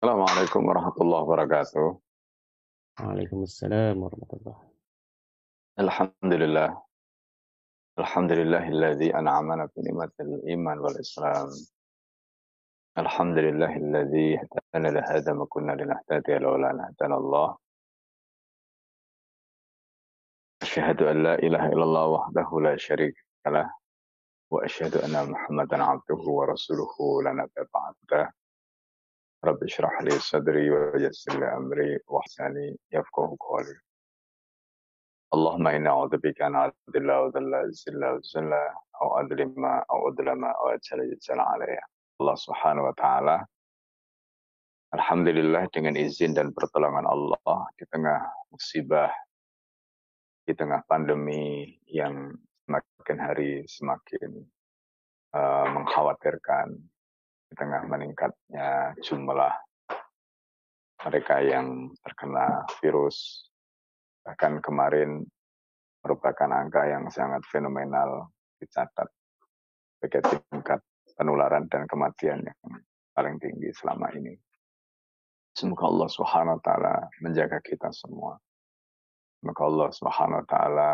Assalamualaikum warahmatullahi wabarakatuh. Waalaikumsalam warahmatullahi Alhamdulillah. Alhamdulillahilladzi an'amana bi ni'matil iman wal islam. Alhamdulillahilladzi hadana li hadza ma kunna linahtadiya laula an hadana Allah. Asyhadu an la ilaha illallah wahdahu la syarika lah wa asyhadu anna Muhammadan abduhu wa rasuluhu la nabiyya ba'dah. رب اشرح لي صدري ويسر لي أمري واحسني يفقه قولي اللهم إنا أعوذ بك أن أذل وذل أذل وذل أو أظلم أو أظلم أو أجهل يجهل عليا Allah Subhanahu wa taala Alhamdulillah dengan izin dan pertolongan Allah di tengah musibah di tengah pandemi yang semakin hari semakin uh, mengkhawatirkan di tengah meningkatnya jumlah mereka yang terkena virus. Bahkan kemarin merupakan angka yang sangat fenomenal dicatat sebagai tingkat penularan dan kematian yang paling tinggi selama ini. Semoga Allah Subhanahu wa taala menjaga kita semua. Semoga Allah Subhanahu wa taala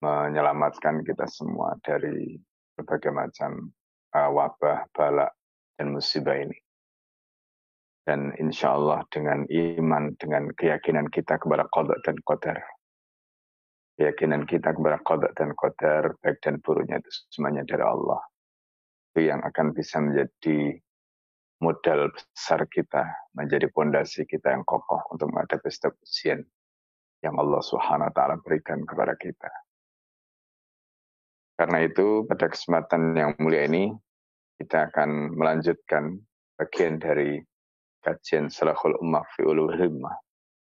menyelamatkan kita semua dari berbagai macam uh, wabah, balak, dan musibah ini. Dan insya Allah dengan iman, dengan keyakinan kita kepada kodok dan qadar. Keyakinan kita kepada kodok dan qadar, baik dan buruknya itu semuanya dari Allah. Itu yang akan bisa menjadi modal besar kita, menjadi pondasi kita yang kokoh untuk menghadapi setiap ujian yang Allah taala berikan kepada kita. Karena itu pada kesempatan yang mulia ini kita akan melanjutkan bagian dari kajian Salahul Ummah fi Himmah.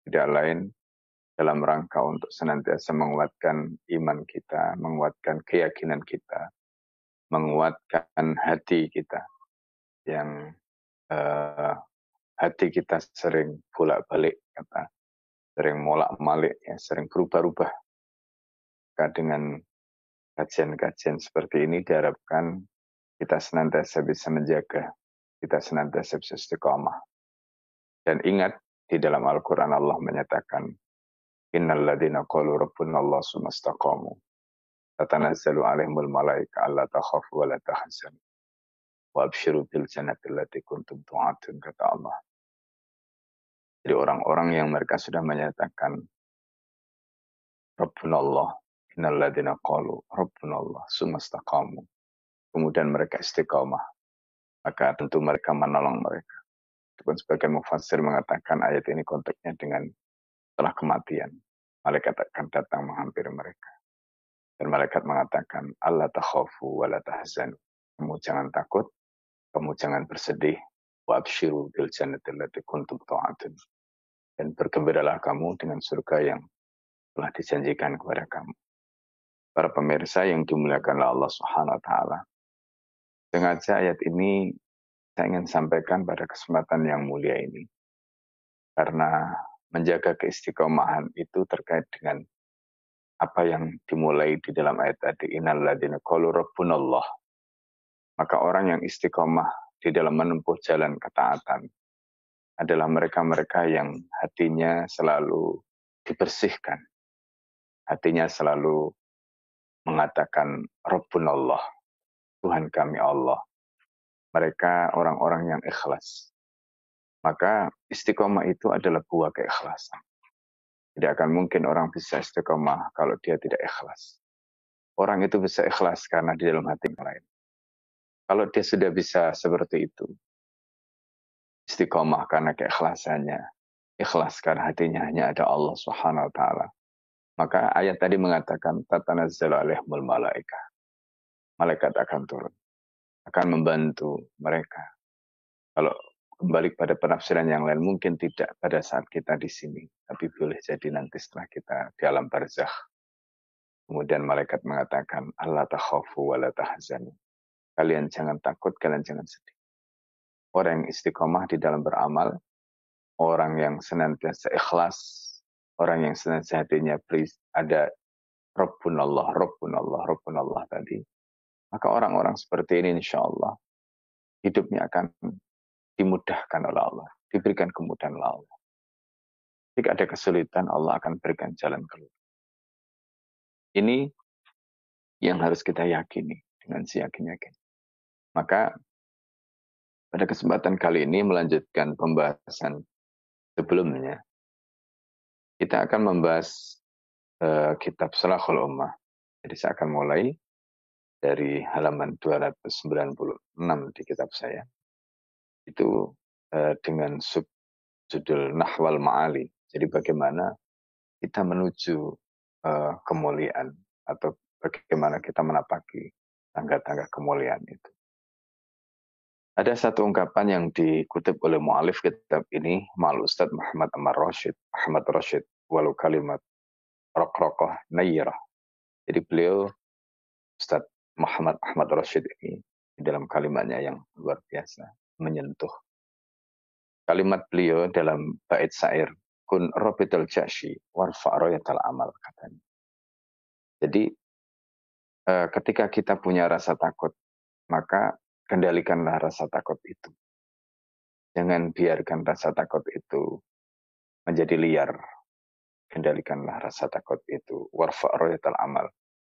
Tidak lain dalam rangka untuk senantiasa menguatkan iman kita, menguatkan keyakinan kita, menguatkan hati kita yang uh, hati kita sering bolak-balik kata sering molak-malik ya sering berubah-ubah dengan kajian-kajian seperti ini diharapkan kita senantiasa bisa menjaga, kita senantiasa bisa istiqamah. Dan ingat, di dalam Al-Quran Allah menyatakan, Innal ladina qalu rabbuna Allah sumastaqamu. Tatanazzalu alaihimul malaika alla takhafu wa la tahzanu. Wa abshiru bil jannati allati kuntum tu'atun, kata Allah. Jadi orang-orang yang mereka sudah menyatakan, Rabbuna Allah, innal ladina qalu rabbuna Allah sumastaqamu kemudian mereka istiqomah, maka tentu mereka menolong mereka. Itu sebagian mufassir mengatakan ayat ini konteksnya dengan setelah kematian. Malaikat akan datang menghampiri mereka. Dan malaikat mengatakan, Allah takhafu wa la tahzanu. Kamu jangan takut, kamu jangan bersedih. Wa abshiru bil jannati allati kuntum tu'atun. Dan bergembiralah kamu dengan surga yang telah dijanjikan kepada kamu. Para pemirsa yang dimuliakan Allah Subhanahu wa taala. Sengaja ayat ini saya ingin sampaikan pada kesempatan yang mulia ini. Karena menjaga keistiqomahan itu terkait dengan apa yang dimulai di dalam ayat tadi. Innalladzina qalu rabbunallah. Maka orang yang istiqomah di dalam menempuh jalan ketaatan adalah mereka-mereka yang hatinya selalu dibersihkan. Hatinya selalu mengatakan Rabbunallah Tuhan kami Allah. Mereka orang-orang yang ikhlas. Maka istiqomah itu adalah buah keikhlasan. Tidak akan mungkin orang bisa istiqomah kalau dia tidak ikhlas. Orang itu bisa ikhlas karena di dalam hati yang lain. Kalau dia sudah bisa seperti itu, istiqomah karena keikhlasannya, ikhlas karena hatinya hanya ada Allah Subhanahu wa taala. Maka ayat tadi mengatakan tatanazzalu alaihimul malaikah malaikat akan turun, akan membantu mereka. Kalau kembali pada penafsiran yang lain, mungkin tidak pada saat kita di sini, tapi boleh jadi nanti setelah kita di alam barzakh. Kemudian malaikat mengatakan, Allah takhafu wa la tahzanu. Kalian jangan takut, kalian jangan sedih. Orang yang istiqomah di dalam beramal, orang yang senantiasa ikhlas, orang yang senantiasa hatinya ada Rabbun Allah, Rabbun Allah, Rabbun Allah tadi, maka orang-orang seperti ini insya Allah hidupnya akan dimudahkan oleh Allah, diberikan kemudahan oleh Allah. Jika ada kesulitan, Allah akan berikan jalan keluar. Ini yang harus kita yakini dengan siyakin-yakin. Maka pada kesempatan kali ini melanjutkan pembahasan sebelumnya, kita akan membahas uh, kitab Salahul Ummah. Jadi saya akan mulai dari halaman 296 di kitab saya. Itu uh, dengan subjudul Nahwal Ma'ali. Jadi bagaimana kita menuju uh, kemuliaan atau bagaimana kita menapaki tangga-tangga kemuliaan itu. Ada satu ungkapan yang dikutip oleh mu'alif kitab ini, Mal Ustadz Muhammad Amar Rashid, Ahmad Rashid, walau kalimat rok-rokoh nayyirah. Jadi beliau, Ustadz Muhammad Ahmad Rashid ini, di dalam kalimatnya yang luar biasa, menyentuh. Kalimat beliau dalam bait syair, kun robitul jashi warfa royatal amal, katanya. Jadi, eh, ketika kita punya rasa takut, maka kendalikanlah rasa takut itu. Jangan biarkan rasa takut itu menjadi liar. Kendalikanlah rasa takut itu. Warfa royatal amal.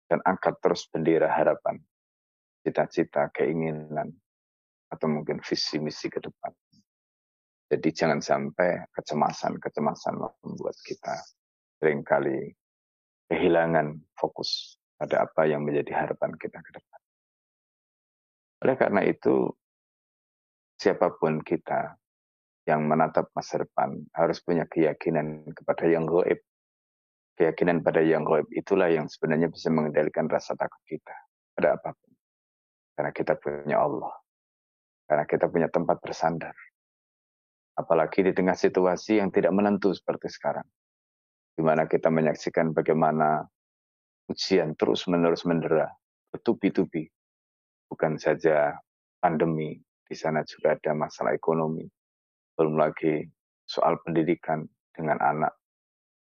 Dan angkat terus bendera harapan. Cita-cita, keinginan. Atau mungkin visi misi ke depan. Jadi jangan sampai kecemasan-kecemasan membuat kita sering kali kehilangan fokus pada apa yang menjadi harapan kita ke depan. Oleh karena itu, siapa pun kita yang menatap masa depan harus punya keyakinan kepada yang goib. Keyakinan pada yang goib itulah yang sebenarnya bisa mengendalikan rasa takut kita pada apa pun. Karena kita punya Allah. Karena kita punya tempat bersandar. Apalagi di tengah situasi yang tidak menentu seperti sekarang. Di mana kita menyaksikan bagaimana ujian terus-menerus mendera, bertubi-tubi, bukan saja pandemi, di sana juga ada masalah ekonomi. Belum lagi soal pendidikan dengan anak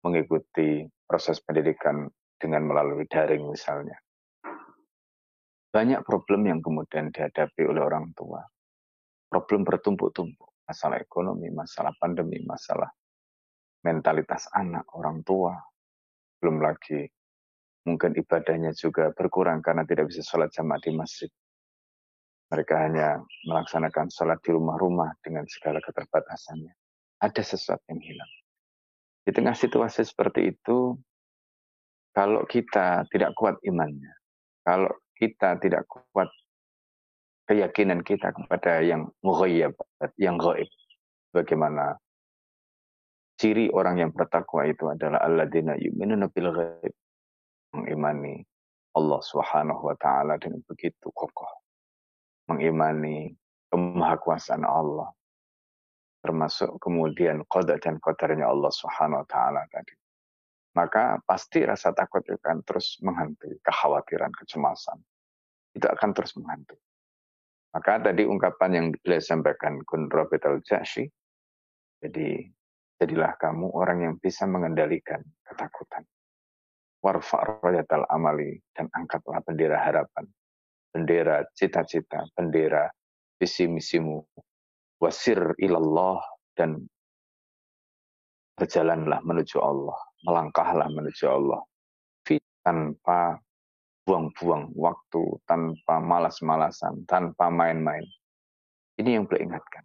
mengikuti proses pendidikan dengan melalui daring misalnya. Banyak problem yang kemudian dihadapi oleh orang tua. Problem bertumpuk-tumpuk. Masalah ekonomi, masalah pandemi, masalah mentalitas anak, orang tua. Belum lagi mungkin ibadahnya juga berkurang karena tidak bisa sholat jamaah di masjid. Mereka hanya melaksanakan sholat di rumah-rumah dengan segala keterbatasannya. Ada sesuatu yang hilang. Di tengah situasi seperti itu, kalau kita tidak kuat imannya, kalau kita tidak kuat keyakinan kita kepada yang mughayyab, yang gaib, bagaimana ciri orang yang bertakwa itu adalah alladzina yu'minuna bil ghaib, mengimani Allah Subhanahu wa taala dengan begitu kokoh mengimani kemahakuasaan Allah termasuk kemudian qada dan qadarnya Allah Subhanahu wa taala tadi. Maka pasti rasa takut itu akan terus menghantui, kekhawatiran, kecemasan. Itu akan terus menghantui. Maka tadi ungkapan yang beliau sampaikan kun Robert al-Jashi, jadi jadilah kamu orang yang bisa mengendalikan ketakutan. Warfa' amali dan angkatlah bendera harapan bendera cita-cita, bendera visi misimu. Wasir ilallah dan berjalanlah menuju Allah, melangkahlah menuju Allah. Tanpa buang-buang waktu, tanpa malas-malasan, tanpa main-main. Ini yang beliau ingatkan.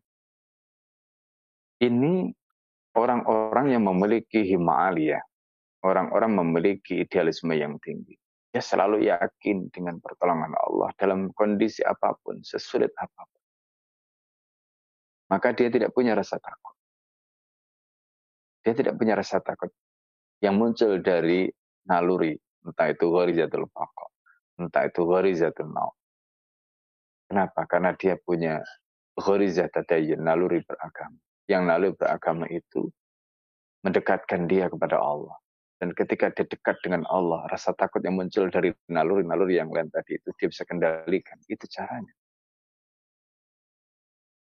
Ini orang-orang yang memiliki hima aliyah, orang-orang memiliki idealisme yang tinggi. Dia selalu yakin dengan pertolongan Allah dalam kondisi apa pun, sesulit apa pun. Maka dia tidak punya rasa takut. Dia tidak punya rasa takut yang muncul dari naluri, entah itu gharizatul baqa, entah itu gharizatul maut. Kenapa? Karena dia punya gharizah naluri beragama. Yang naluri beragama itu mendekatkan dia kepada Allah. Dan ketika dia dekat dengan Allah, rasa takut yang muncul dari naluri-naluri yang lain tadi itu dia bisa kendalikan. Itu caranya.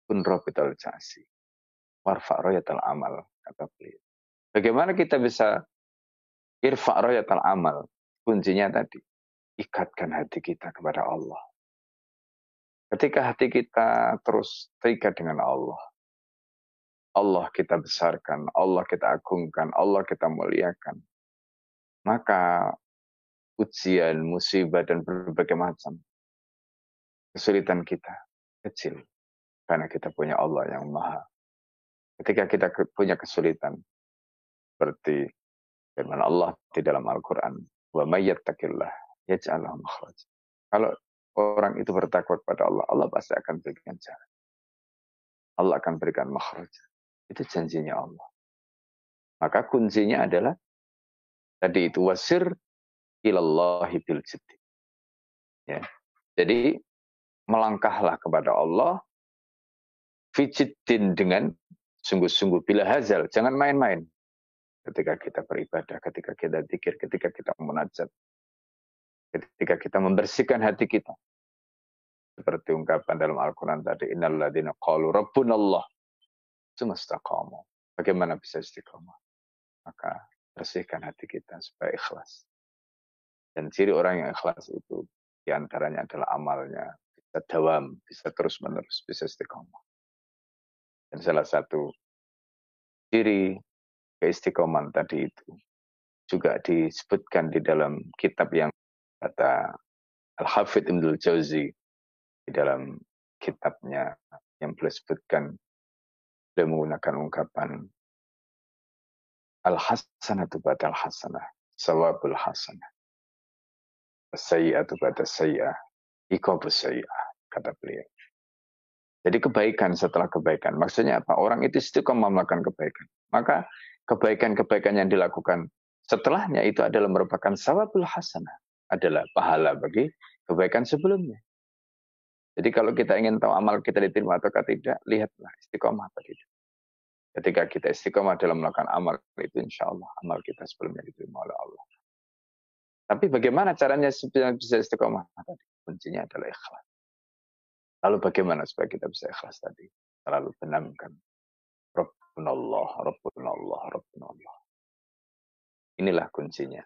Kun robital jasi. Warfa royatal amal. Kata beliau. Bagaimana kita bisa irfa royatal amal? Kuncinya tadi. Ikatkan hati kita kepada Allah. Ketika hati kita terus terikat dengan Allah, Allah kita besarkan, Allah kita agungkan, Allah kita muliakan. Maka ujian, musibah, dan berbagai macam kesulitan kita kecil. Karena kita punya Allah yang maha. Ketika kita punya kesulitan, seperti firman Allah di dalam Al-Quran. Kalau orang itu bertakwa kepada Allah, Allah pasti akan berikan cara. Allah akan berikan makhraj. Itu janjinya Allah. Maka kuncinya adalah tadi itu wasir ilallahi bil jiddi. Ya. Jadi melangkahlah kepada Allah fijitin dengan sungguh-sungguh bila hazal, jangan main-main. Ketika kita beribadah, ketika kita pikir, ketika kita munajat, ketika kita membersihkan hati kita. Seperti ungkapan dalam Al-Quran tadi, Innalladzina qalu rabbunallah kamu. Bagaimana bisa istiqomah? Maka bersihkan hati kita supaya ikhlas. Dan ciri orang yang ikhlas itu di antaranya adalah amalnya bisa dawam, bisa terus menerus, bisa istiqomah. Dan salah satu ciri keistiqoman tadi itu juga disebutkan di dalam kitab yang kata Al-Hafidh Ibn Jauzi di dalam kitabnya yang beliau sebutkan menggunakan ungkapan al-hasanatu badal hasanah, sawabul hasanah. Sayyatu bada sayyah, ikobus sayyah, kata beliau. Jadi kebaikan setelah kebaikan. Maksudnya apa? Orang itu istiqomah melakukan kebaikan. Maka kebaikan-kebaikan yang dilakukan setelahnya itu adalah merupakan sawabul hasanah. Adalah pahala bagi kebaikan sebelumnya. Jadi kalau kita ingin tahu amal kita diterima atau tidak, lihatlah istiqomah atau tidak. Ketika kita istiqomah dalam melakukan amal itu insya Allah amal kita sebelumnya diterima oleh Allah. Tapi bagaimana caranya supaya bisa istiqomah? Tadi kuncinya adalah ikhlas. Lalu bagaimana supaya kita bisa ikhlas tadi? Selalu benamkan. Rabbunallah, Rabbunallah, Rabbunallah. Inilah kuncinya.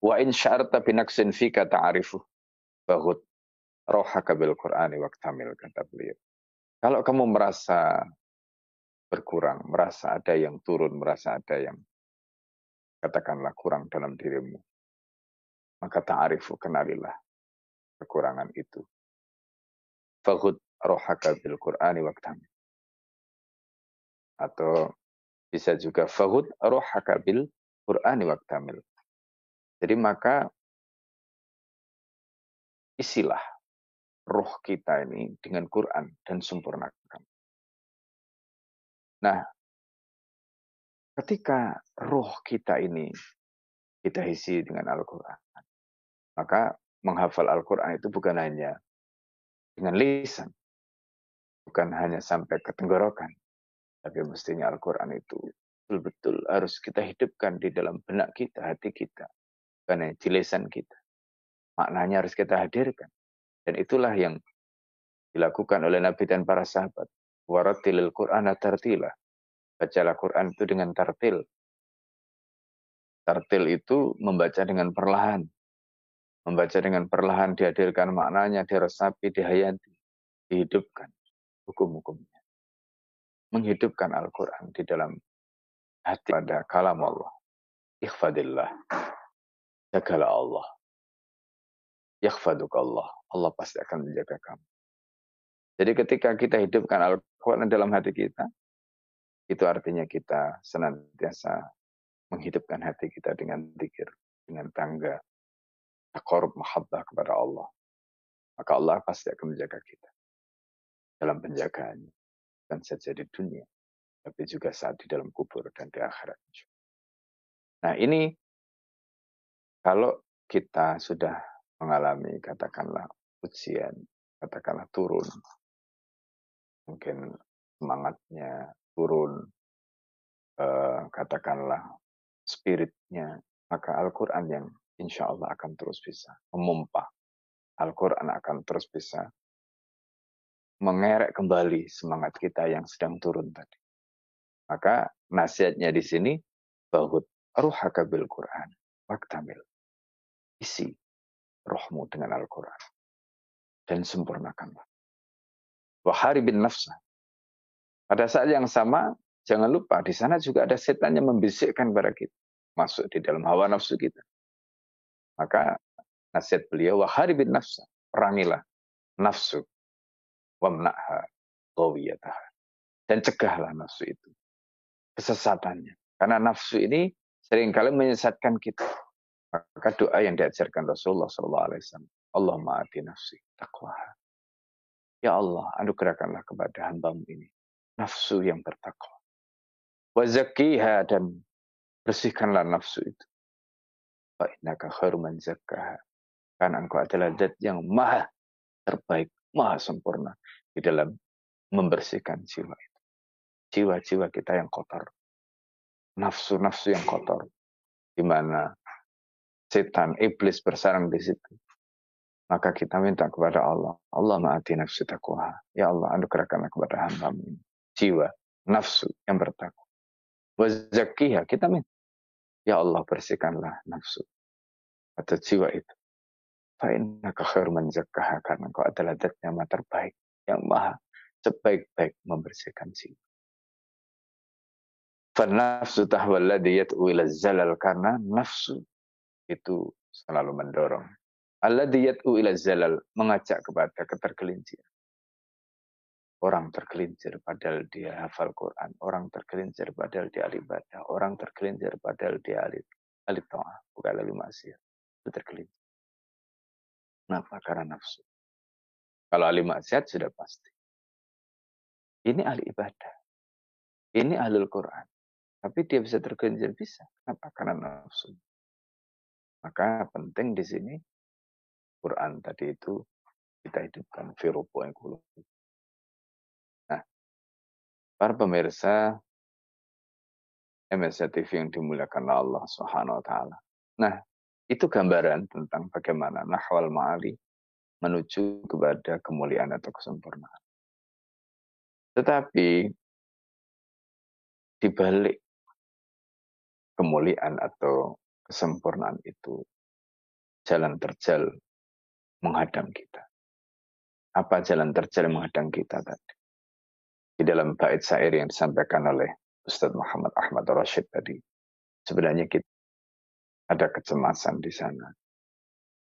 Wa in sya'arta binaksin fika ta'arifu bahut rohaka bil Qur'ani waktamil kata beliau. Kalau kamu merasa berkurang, merasa ada yang turun, merasa ada yang katakanlah kurang dalam dirimu, maka ta'arifu kenalilah kekurangan itu. Fahud rohaka bil Qur'ani waktamil. Atau bisa juga fahud rohaka bil Qur'ani waktamil. Jadi maka isilah roh kita ini dengan Quran dan sempurnakan. Nah, ketika roh kita ini kita isi dengan Al-Quran, maka menghafal Al-Quran itu bukan hanya dengan lisan, bukan hanya sampai ke tenggorokan, tapi mestinya Al-Quran itu betul-betul harus kita hidupkan di dalam benak kita, hati kita, karena di lisan kita. Maknanya harus kita hadirkan. Dan itulah yang dilakukan oleh Nabi dan para sahabat. Waratilil Qur'ana tartila. Bacalah Quran itu dengan tartil. Tartil itu membaca dengan perlahan. Membaca dengan perlahan dihadirkan maknanya, diresapi, dihayati, dihidupkan hukum-hukumnya. Menghidupkan Al-Quran di dalam hati pada kalam Allah. Ikhfadillah. Jagalah Allah. Yakhfaduk Allah. Allah pasti akan menjaga kamu. Jadi ketika kita hidupkan Al-Quran dalam hati kita, itu artinya kita senantiasa menghidupkan hati kita dengan zikir, dengan tangga, korup mahabbah kepada Allah. Maka Allah pasti akan menjaga kita dalam penjagaannya. Dan saja di dunia, tapi juga saat di dalam kubur dan di akhirat. Nah ini kalau kita sudah mengalami katakanlah ujian, katakanlah turun. Mungkin semangatnya turun, eh, katakanlah spiritnya, maka Al-Quran yang insya Allah akan terus bisa memumpah. Al-Quran akan terus bisa mengerek kembali semangat kita yang sedang turun tadi. Maka nasihatnya di sini, bahut ruhaka bil Quran, waktamil. Isi rohmu dengan Al-Quran dan sempurnakanlah. Wahari bin nafsa. Pada saat yang sama, jangan lupa di sana juga ada setan yang membisikkan kepada kita. Masuk di dalam hawa nafsu kita. Maka nasihat beliau, wahari bin nafsa, perangilah nafsu, wamna'ha, gawiyataha. Dan cegahlah nafsu itu. Kesesatannya. Karena nafsu ini sering kali menyesatkan kita. Maka doa yang diajarkan Rasulullah SAW. Allah ma'ati nafsi taqwa. Ya Allah, anugerahkanlah kepada hambamu ini. Nafsu yang bertakwa. Wazakiha dan bersihkanlah nafsu itu. Fa'inaka khairman zakkaha. Karena engkau adalah zat yang maha terbaik, maha sempurna di dalam membersihkan jiwa itu. Jiwa-jiwa kita yang kotor. Nafsu-nafsu yang kotor. Di mana setan, iblis bersarang di situ. Maka kita minta kepada Allah. Allah ma'ati nafsu taqwa. Ya Allah, anugerahkanlah kepada hamba. Jiwa, nafsu yang bertakwa. Wazakiha, kita minta. Ya Allah, bersihkanlah nafsu. Atau jiwa itu. Fa'innaka khair man. Karena engkau adalah dat yang terbaik. Yang maha sebaik-baik membersihkan jiwa. Fanafsu tahwalladhi yat'u ila zalal. Karena nafsu itu selalu mendorong. Alladhi yat'u ila zalal. Mengajak kepada ketergelinciran. Orang tergelincir padahal dia hafal Quran. Orang tergelincir padahal dia ibadah. Orang tergelincir padahal dia ahli, ahli ta'ah. Bukan ahli maksiat. Itu tergelincir. Kenapa? Karena nafsu. Kalau ahli maksiat sudah pasti. Ini ahli ibadah. Ini ahli Quran. Tapi dia bisa tergelincir bisa. Kenapa? Karena nafsu. Maka penting di sini Quran tadi itu kita hidupkan firupo yang Nah, para pemirsa MSC TV yang dimuliakan Allah Subhanahu wa taala. Nah, itu gambaran tentang bagaimana nahwal ma'ali menuju kepada kemuliaan atau kesempurnaan. Tetapi di balik kemuliaan atau kesempurnaan itu jalan terjal menghadang kita. Apa jalan terjal menghadang kita tadi? Di dalam bait syair yang disampaikan oleh Ustadz Muhammad Ahmad Rashid tadi, sebenarnya kita ada kecemasan di sana.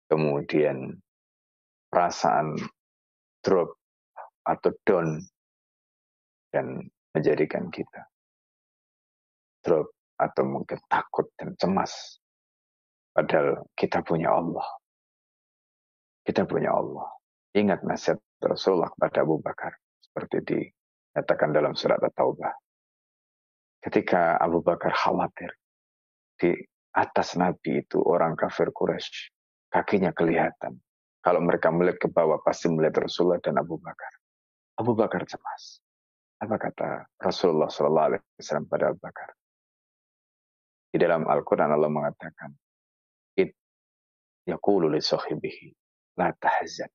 Kemudian perasaan drop atau down dan menjadikan kita drop atau mungkin takut dan cemas. Padahal kita punya Allah. Kita punya Allah. Ingat nasihat Rasulullah kepada Abu Bakar. Seperti dinyatakan dalam surat At-Taubah. Ketika Abu Bakar khawatir. Di atas Nabi itu orang kafir Quraisy. Kakinya kelihatan. Kalau mereka melihat ke bawah pasti melihat Rasulullah dan Abu Bakar. Abu Bakar cemas. Apa kata Rasulullah SAW pada Abu Bakar? Di dalam Al-Quran Allah mengatakan, It yakulu la tahzan,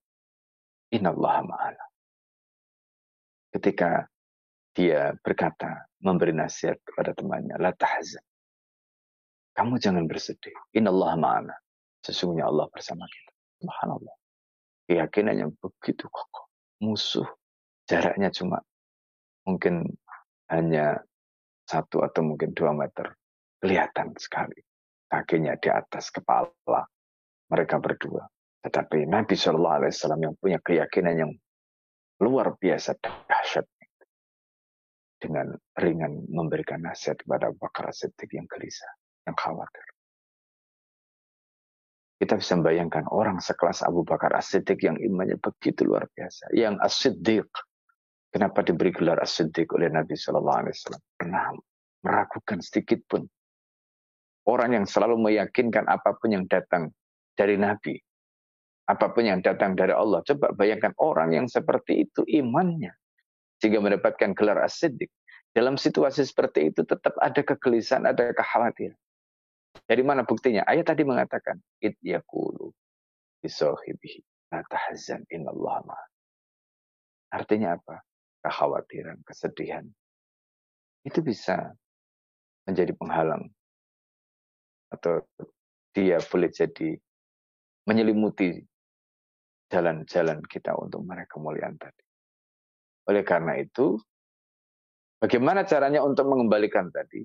Allah ma'ala. Ketika dia berkata, memberi nasihat kepada temannya, la tahzan. Kamu jangan bersedih. Allah ma'ana. Sesungguhnya Allah bersama kita. Subhanallah. Keyakinan yang begitu kokoh. Musuh. Jaraknya cuma mungkin hanya satu atau mungkin dua meter kelihatan sekali. Kakinya di atas kepala mereka berdua. Tetapi Nabi Shallallahu Alaihi Wasallam yang punya keyakinan yang luar biasa dahsyat dengan ringan memberikan nasihat kepada Abu Bakar Siddiq yang gelisah, yang khawatir. Kita bisa membayangkan orang sekelas Abu Bakar As-Siddiq yang imannya begitu luar biasa. Yang As-Siddiq. Kenapa diberi gelar As-Siddiq oleh Nabi Shallallahu Alaihi Wasallam? Pernah meragukan sedikit pun Orang yang selalu meyakinkan apa pun yang datang dari Nabi. Apa pun yang datang dari Allah. Coba bayangkan orang yang seperti itu imannya. Sehingga mendapatkan gelar as-siddiq. Dalam situasi seperti itu tetap ada kegelisahan, ada kekhawatiran. Dari mana buktinya? Ayat tadi mengatakan, It yakulu bisohibihi. Tahzan inallah Artinya apa? Kekhawatiran, kesedihan. Itu bisa menjadi penghalang atau dia boleh jadi menyelimuti jalan-jalan kita untuk mereka kemuliaan tadi. Oleh karena itu, Bagaimana caranya untuk mengembalikan tadi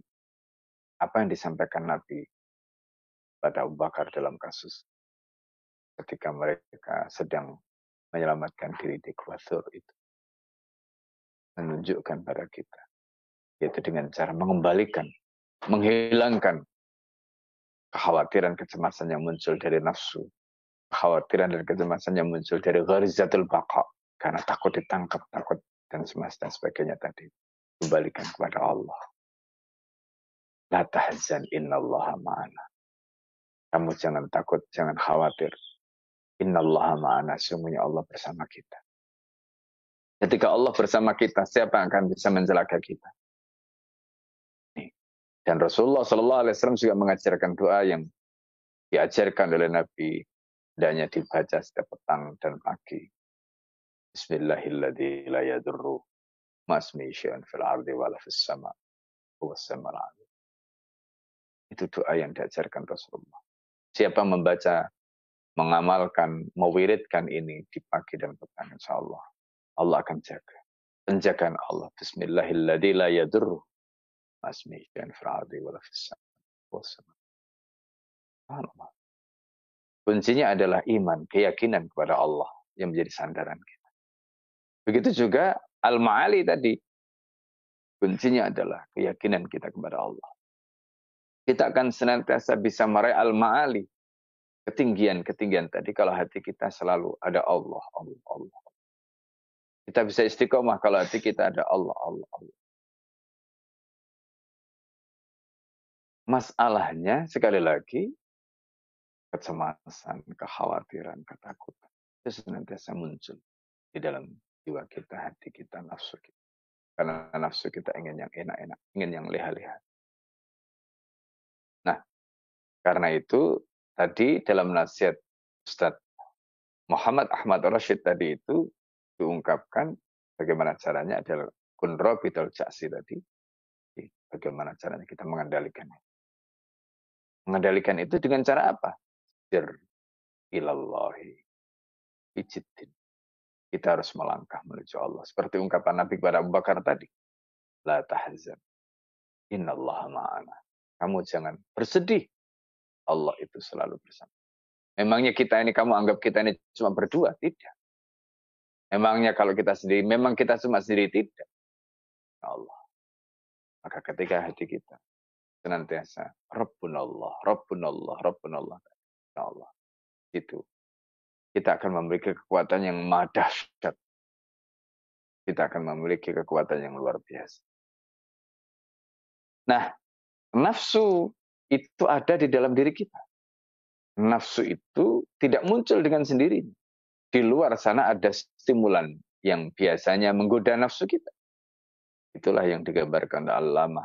apa yang disampaikan Nabi pada Abu Bakar dalam kasus ketika mereka sedang menyelamatkan diri di Kuathur itu. Menunjukkan pada kita. Yaitu dengan cara mengembalikan, menghilangkan kekhawatiran kecemasan yang muncul dari nafsu. Kekhawatiran dan kecemasan yang muncul dari gharizatul baqa. Karena takut ditangkap, takut dan semesta dan sebagainya tadi. Kembalikan kepada Allah. La tahzan innallaha ma'ana. Kamu jangan takut, jangan khawatir. Innallaha ma'ana, sungguhnya Allah bersama kita. Ketika Allah bersama kita, siapa yang akan bisa mencelaka kita? Dan Rasulullah Shallallahu Alaihi Wasallam juga mengajarkan doa yang diajarkan oleh Nabi hendaknya dibaca setiap petang dan pagi. Bismillahirrahmanirrahim. la yadurru syai'un fil ardi wala fis sama. Itu doa yang diajarkan Rasulullah. Siapa membaca mengamalkan, mewiridkan ini di pagi dan petang insya Allah. Allah akan jaga. Penjagaan Allah. Bismillahirrahmanirrahim. La yadurru asmi dan fra'adi wala Kuncinya adalah iman, keyakinan kepada Allah yang menjadi sandaran kita. Begitu juga al-ma'ali tadi. Kuncinya adalah keyakinan kita kepada Allah. Kita akan senantiasa bisa meraih al-ma'ali, ketinggian-ketinggian tadi kalau hati kita selalu ada Allah, Allah, Allah. Kita bisa istiqomah kalau hati kita ada Allah, Allah, Allah. Masalahnya sekali lagi kecemasan, kekhawatiran, ketakutan itu senantiasa muncul di dalam jiwa kita, hati kita, nafsu kita. Karena nafsu kita ingin yang enak-enak, ingin yang leha-leha. Nah, karena itu tadi dalam nasihat Ustadz Muhammad Ahmad Rashid tadi itu diungkapkan bagaimana caranya adalah kunro bidol jaksi tadi. Bagaimana caranya kita mengendalikannya. Mengendalikan itu dengan cara apa? Sir ilallahi ijiddin. Kita harus melangkah menuju Allah. Seperti ungkapan Nabi kepada Abu Bakar tadi. La tahzan. Innallaha ma'ana. Kamu jangan bersedih. Allah itu selalu bersama. Memangnya kita ini, kamu anggap kita ini cuma berdua? Tidak. Memangnya kalau kita sendiri, memang kita cuma sendiri? Tidak. Ya Allah. Maka ketika hati kita senantiasa Rabbun Allah, Rabbun Allah, Rabbun Allah. Allah. Itu. Kita akan memiliki kekuatan yang dahsyat. Kita akan memiliki kekuatan yang luar biasa. Nah, nafsu itu ada di dalam diri kita. Nafsu itu tidak muncul dengan sendirinya. Di luar sana ada stimulan yang biasanya menggoda nafsu kita. Itulah yang digambarkan Al-Lama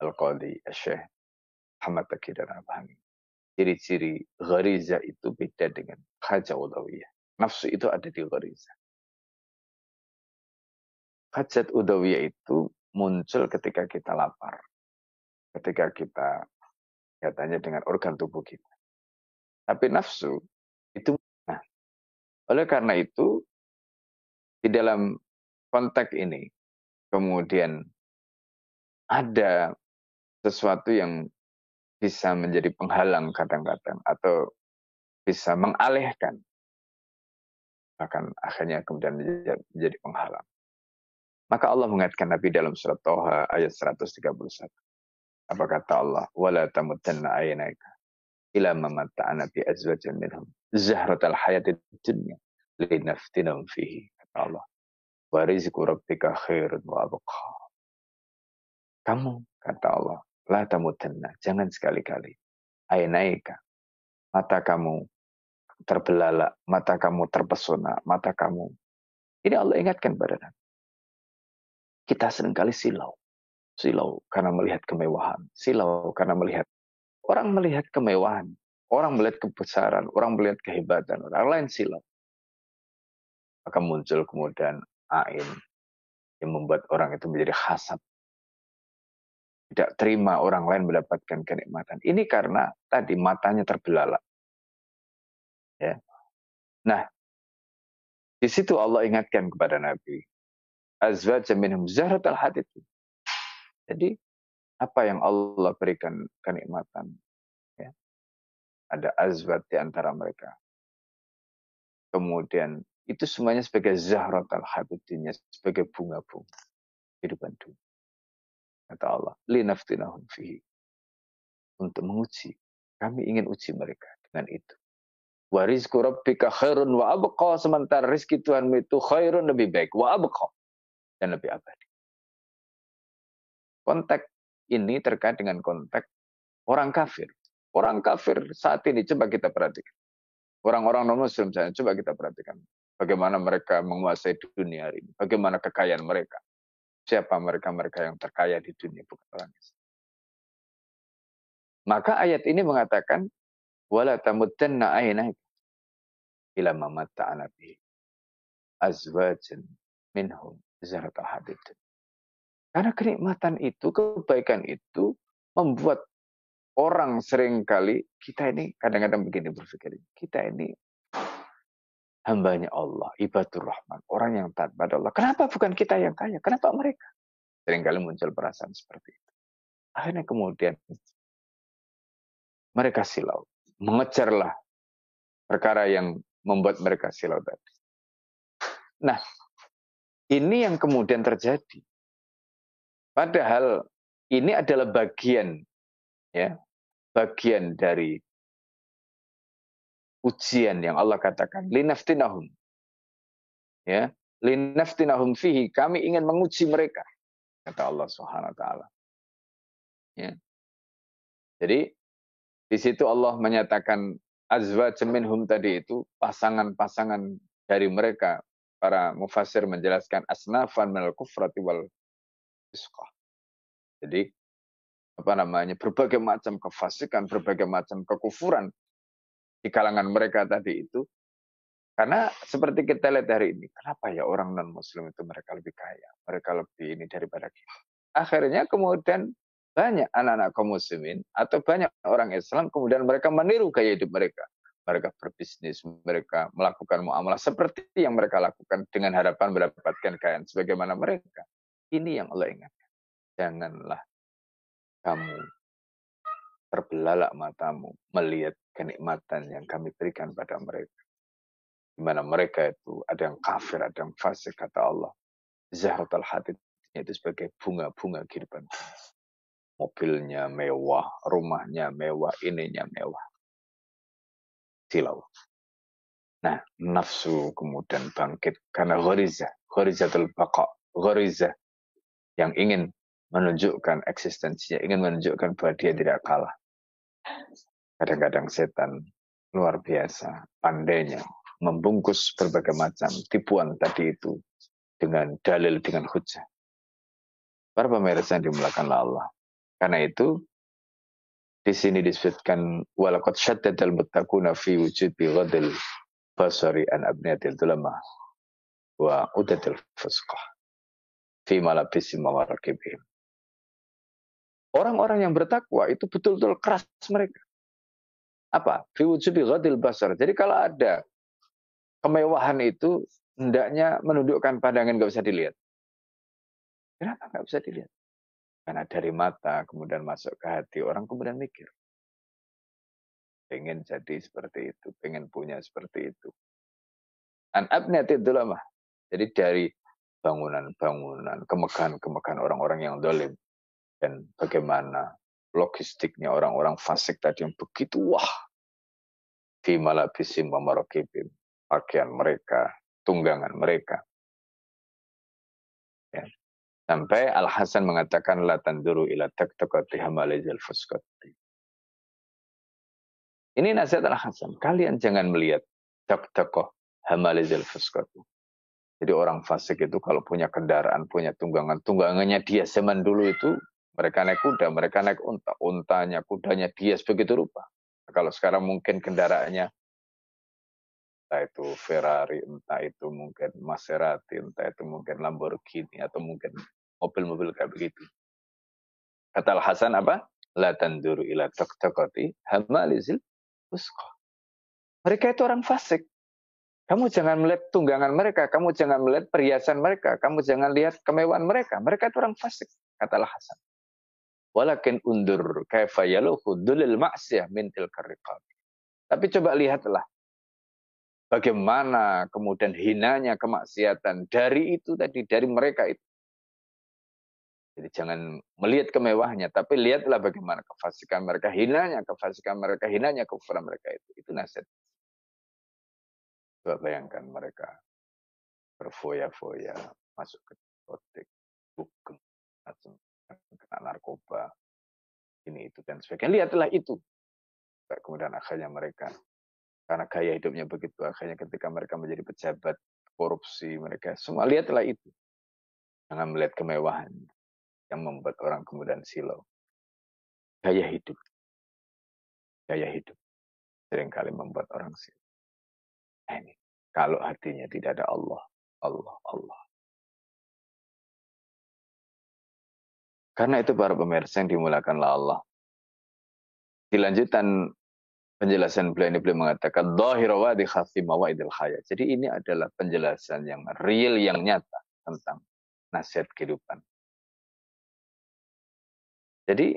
Al-Qadi Syekh Muhammad Taqi Abhani. Ciri-ciri ghariza itu beda dengan haja udawiyah. Nafsu itu ada di ghariza. Hajat udawiyah itu muncul ketika kita lapar. Ketika kita katanya dengan organ tubuh kita. Tapi nafsu itu nah, oleh karena itu di dalam konteks ini kemudian ada sesuatu yang bisa menjadi penghalang kadang-kadang atau bisa mengalihkan bahkan akhirnya kemudian menjadi penghalang. Maka Allah mengingatkan Nabi dalam surat Toha ayat 131. Apa kata Allah? Wala tamutanna aynaika ila mamatta'ana bi azwajin minhum zahratal hayatid dunya linaftinahum fihi. Kata Allah. Wa rizqu rabbika khairun wa abqa. Kamu, kata Allah, la jangan sekali-kali. Aynaika, mata kamu terbelalak, mata kamu terpesona, mata kamu. Ini Allah ingatkan pada Nabi. Kita sering kali silau silau karena melihat kemewahan, silau karena melihat orang melihat kemewahan, orang melihat kebesaran, orang melihat kehebatan, orang lain silau. Maka muncul kemudian ain yang membuat orang itu menjadi hasad. Tidak terima orang lain mendapatkan kenikmatan. Ini karena tadi matanya terbelalak. Ya. Nah, di situ Allah ingatkan kepada Nabi, azwaj minhum zahratal hadid Jadi apa yang Allah berikan kenikmatan ya. Ada azwat di antara mereka. Kemudian itu semuanya sebagai zahratul habibnya, sebagai bunga-bunga kehidupan dunia. Kata Allah, linaftinahum fihi. Untuk menguji. Kami ingin uji mereka dengan itu. Warizku rabbika khairun wa abqa. Sementara rizki Tuhan itu khairun lebih baik. Wa abqa. Dan lebih abadi. Konteks ini terkait dengan konteks orang kafir. Orang kafir saat ini coba kita perhatikan. Orang-orang non-muslim saya coba kita perhatikan. Bagaimana mereka menguasai dunia hari ini. Bagaimana kekayaan mereka. Siapa mereka-mereka yang terkaya di dunia bukan orang Islam. Maka ayat ini mengatakan wala tamuddanna aynaik ila ma matta'ana bihi azwajan minhum zaratul hadid. Karena kenikmatan itu, kebaikan itu membuat orang sering kali kita ini kadang-kadang begini berpikir, kita ini hambanya Allah, ibadur rahman, orang yang taat pada Allah. Kenapa bukan kita yang kaya? Kenapa mereka? Seringkali muncul perasaan seperti itu. Akhirnya kemudian mereka silau. Mengejarlah perkara yang membuat mereka silau tadi. Nah, ini yang kemudian terjadi. Padahal ini adalah bagian ya, bagian dari ujian yang Allah katakan linaftinahum. Ya linaftinahum fihi. Kami ingin menguji mereka kata Allah Subhanahu wa taala. Ya. Jadi di situ Allah menyatakan azwaj minhum tadi itu pasangan-pasangan dari mereka para mufasir menjelaskan asnafan minal kufrati wal fisqah. Jadi apa namanya berbagai macam kefasikan berbagai macam kekufuran di kalangan mereka tadi itu. Karena seperti kita lihat hari ini, kenapa ya orang non-muslim itu mereka lebih kaya, mereka lebih ini daripada kita. Akhirnya kemudian banyak anak-anak kaum muslimin atau banyak orang Islam kemudian mereka meniru gaya hidup mereka. Mereka berbisnis, mereka melakukan muamalah seperti yang mereka lakukan dengan harapan mendapatkan kekayaan sebagaimana mereka. Ini yang Allah ingatkan. Janganlah kamu terbelalak matamu melihat kenikmatan yang kami berikan pada mereka. Di mana mereka itu ada yang kafir, ada yang fasik, kata Allah. Zahratul hadid itu sebagai bunga-bunga kehidupan. Mobilnya mewah, rumahnya mewah, ininya mewah. Silau. Nah, nafsu kemudian bangkit karena ghoriza, ghorizatul baqa, ghoriza yang ingin menunjukkan eksistensinya, ingin menunjukkan bahwa dia tidak kalah. Kadang-kadang setan luar biasa pandainya membungkus berbagai macam tipuan tadi itu dengan dalil dengan hujah. Para pemirsa yang dimulakan Allah. Karena itu di sini disebutkan walaqad syaddadal muttaquna fi wujudi ghadil basari an abniyatil tulama wa udatil fusqah fi malabisi mawarakibihim. Orang-orang yang bertakwa itu betul-betul keras mereka apa? Fiwujubi ghadil basar. Jadi kalau ada kemewahan itu hendaknya menundukkan pandangan nggak bisa dilihat. Kenapa nggak bisa dilihat? Karena dari mata kemudian masuk ke hati orang kemudian mikir. Pengen jadi seperti itu, pengen punya seperti itu. An abnatidulama. Jadi dari bangunan-bangunan, kemegahan-kemegahan orang-orang yang dolim. Dan bagaimana logistiknya orang-orang fasik tadi yang begitu wah. Fi malabisim mamarokibim. Pakaian mereka, tunggangan mereka. Ya. Sampai Al-Hasan mengatakan la tanduru ila taktakati hamalizil fuskati. Ini nasihat Al-Hasan. Kalian jangan melihat taktakoh hamalizil fuskati. Jadi orang fasik itu kalau punya kendaraan, punya tunggangan, tunggangannya dia zaman dulu itu mereka naik kuda, mereka naik unta, untanya, kudanya dia begitu rupa. Kalau sekarang mungkin kendaraannya entah itu Ferrari, entah itu mungkin Maserati, entah itu mungkin Lamborghini atau mungkin mobil-mobil kayak begitu. Kata Al Hasan apa? La tanduru ila taktakati hamalizil usqa. Mereka itu orang fasik. Kamu jangan melihat tunggangan mereka, kamu jangan melihat perhiasan mereka, kamu jangan lihat kemewahan mereka. Mereka itu orang fasik, kata Al Hasan. Walakin undur kaifa yaluhu dulil ma'siyah min Tapi coba lihatlah bagaimana kemudian hinanya kemaksiatan dari itu tadi, dari mereka itu. Jadi jangan melihat kemewahnya, tapi lihatlah bagaimana kefasikan mereka, hinanya kefasikan mereka, hinanya kekufuran mereka itu. Itu nasihat. Coba bayangkan mereka berfoya-foya, masuk ke diskotik, bukem, macam kena narkoba, ini itu dan sebagainya. Lihatlah itu. Kemudian akhirnya mereka karena gaya hidupnya begitu akhirnya ketika mereka menjadi pejabat korupsi mereka semua lihatlah itu. Jangan melihat kemewahan yang membuat orang kemudian silau. Gaya hidup. Gaya hidup. Seringkali membuat orang silau. Nah, ini. Kalau hatinya tidak ada Allah Allah Allah karena itu para pemirsa yang dimulakanlah Allah dilanjutkan penjelasan beliau ini beliau mengatakan dhahira wa di khatima wa idil khayat. Jadi ini adalah penjelasan yang real yang nyata tentang nasihat kehidupan. Jadi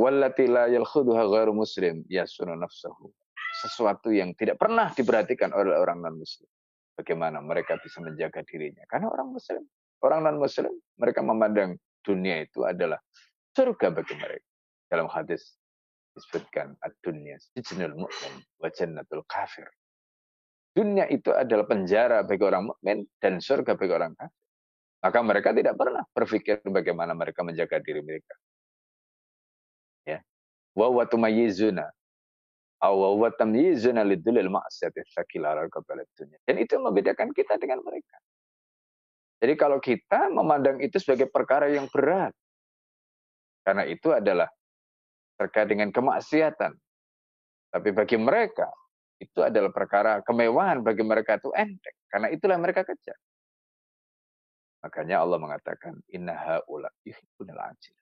wallati la yalkhuduha ghairu muslim yasunu nafsahu. Sesuatu yang tidak pernah diperhatikan oleh orang non muslim. Bagaimana mereka bisa menjaga dirinya? Karena orang muslim, orang non muslim, mereka memandang dunia itu adalah surga bagi mereka. Dalam hadis disebutkan ad-dunya sijnul mu'min wa jannatul kafir. Dunia itu adalah penjara bagi orang mukmin dan surga bagi orang kafir. Maka mereka tidak pernah berpikir bagaimana mereka menjaga diri mereka. Ya. Wa wa tumayyizuna. Dan itu membedakan kita dengan mereka. Jadi kalau kita memandang itu sebagai perkara yang berat, karena itu adalah terkait dengan kemaksiatan. Tapi bagi mereka, itu adalah perkara kemewahan bagi mereka itu enteng. Karena itulah mereka kejar. Makanya Allah mengatakan, Inna ha'ula ajil.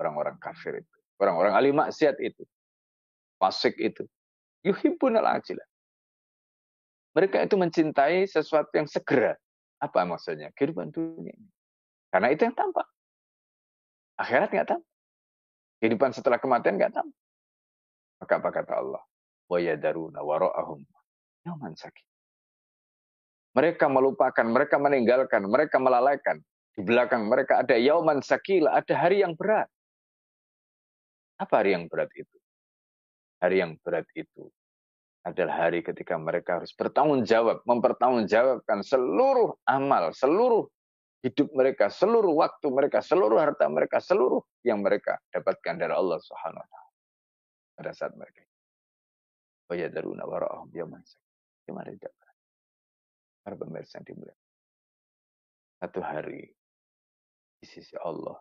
Orang-orang kafir itu. Orang-orang ahli maksiat itu. Fasik itu. Yuhibbunal ajil. Mereka itu mencintai sesuatu yang segera. Apa maksudnya? Kehidupan dunia ini. Karena itu yang tampak. Akhirat nggak tampak. Kehidupan setelah kematian nggak tahu. Maka apa kata Allah? Wa yadaruna wara'ahum yaman sakit. Mereka melupakan, mereka meninggalkan, mereka melalaikan. Di belakang mereka ada yauman sakila, ada hari yang berat. Apa hari yang berat itu? Hari yang berat itu adalah hari ketika mereka harus bertanggung jawab, mempertanggungjawabkan seluruh amal, seluruh hidup mereka, seluruh waktu mereka, seluruh harta mereka, seluruh yang mereka dapatkan dari Allah Subhanahu wa taala pada saat mereka Wayadaruna warahum yaman Gimana tidak Para pemirsa yang dimuliakan. Satu hari di sisi Allah.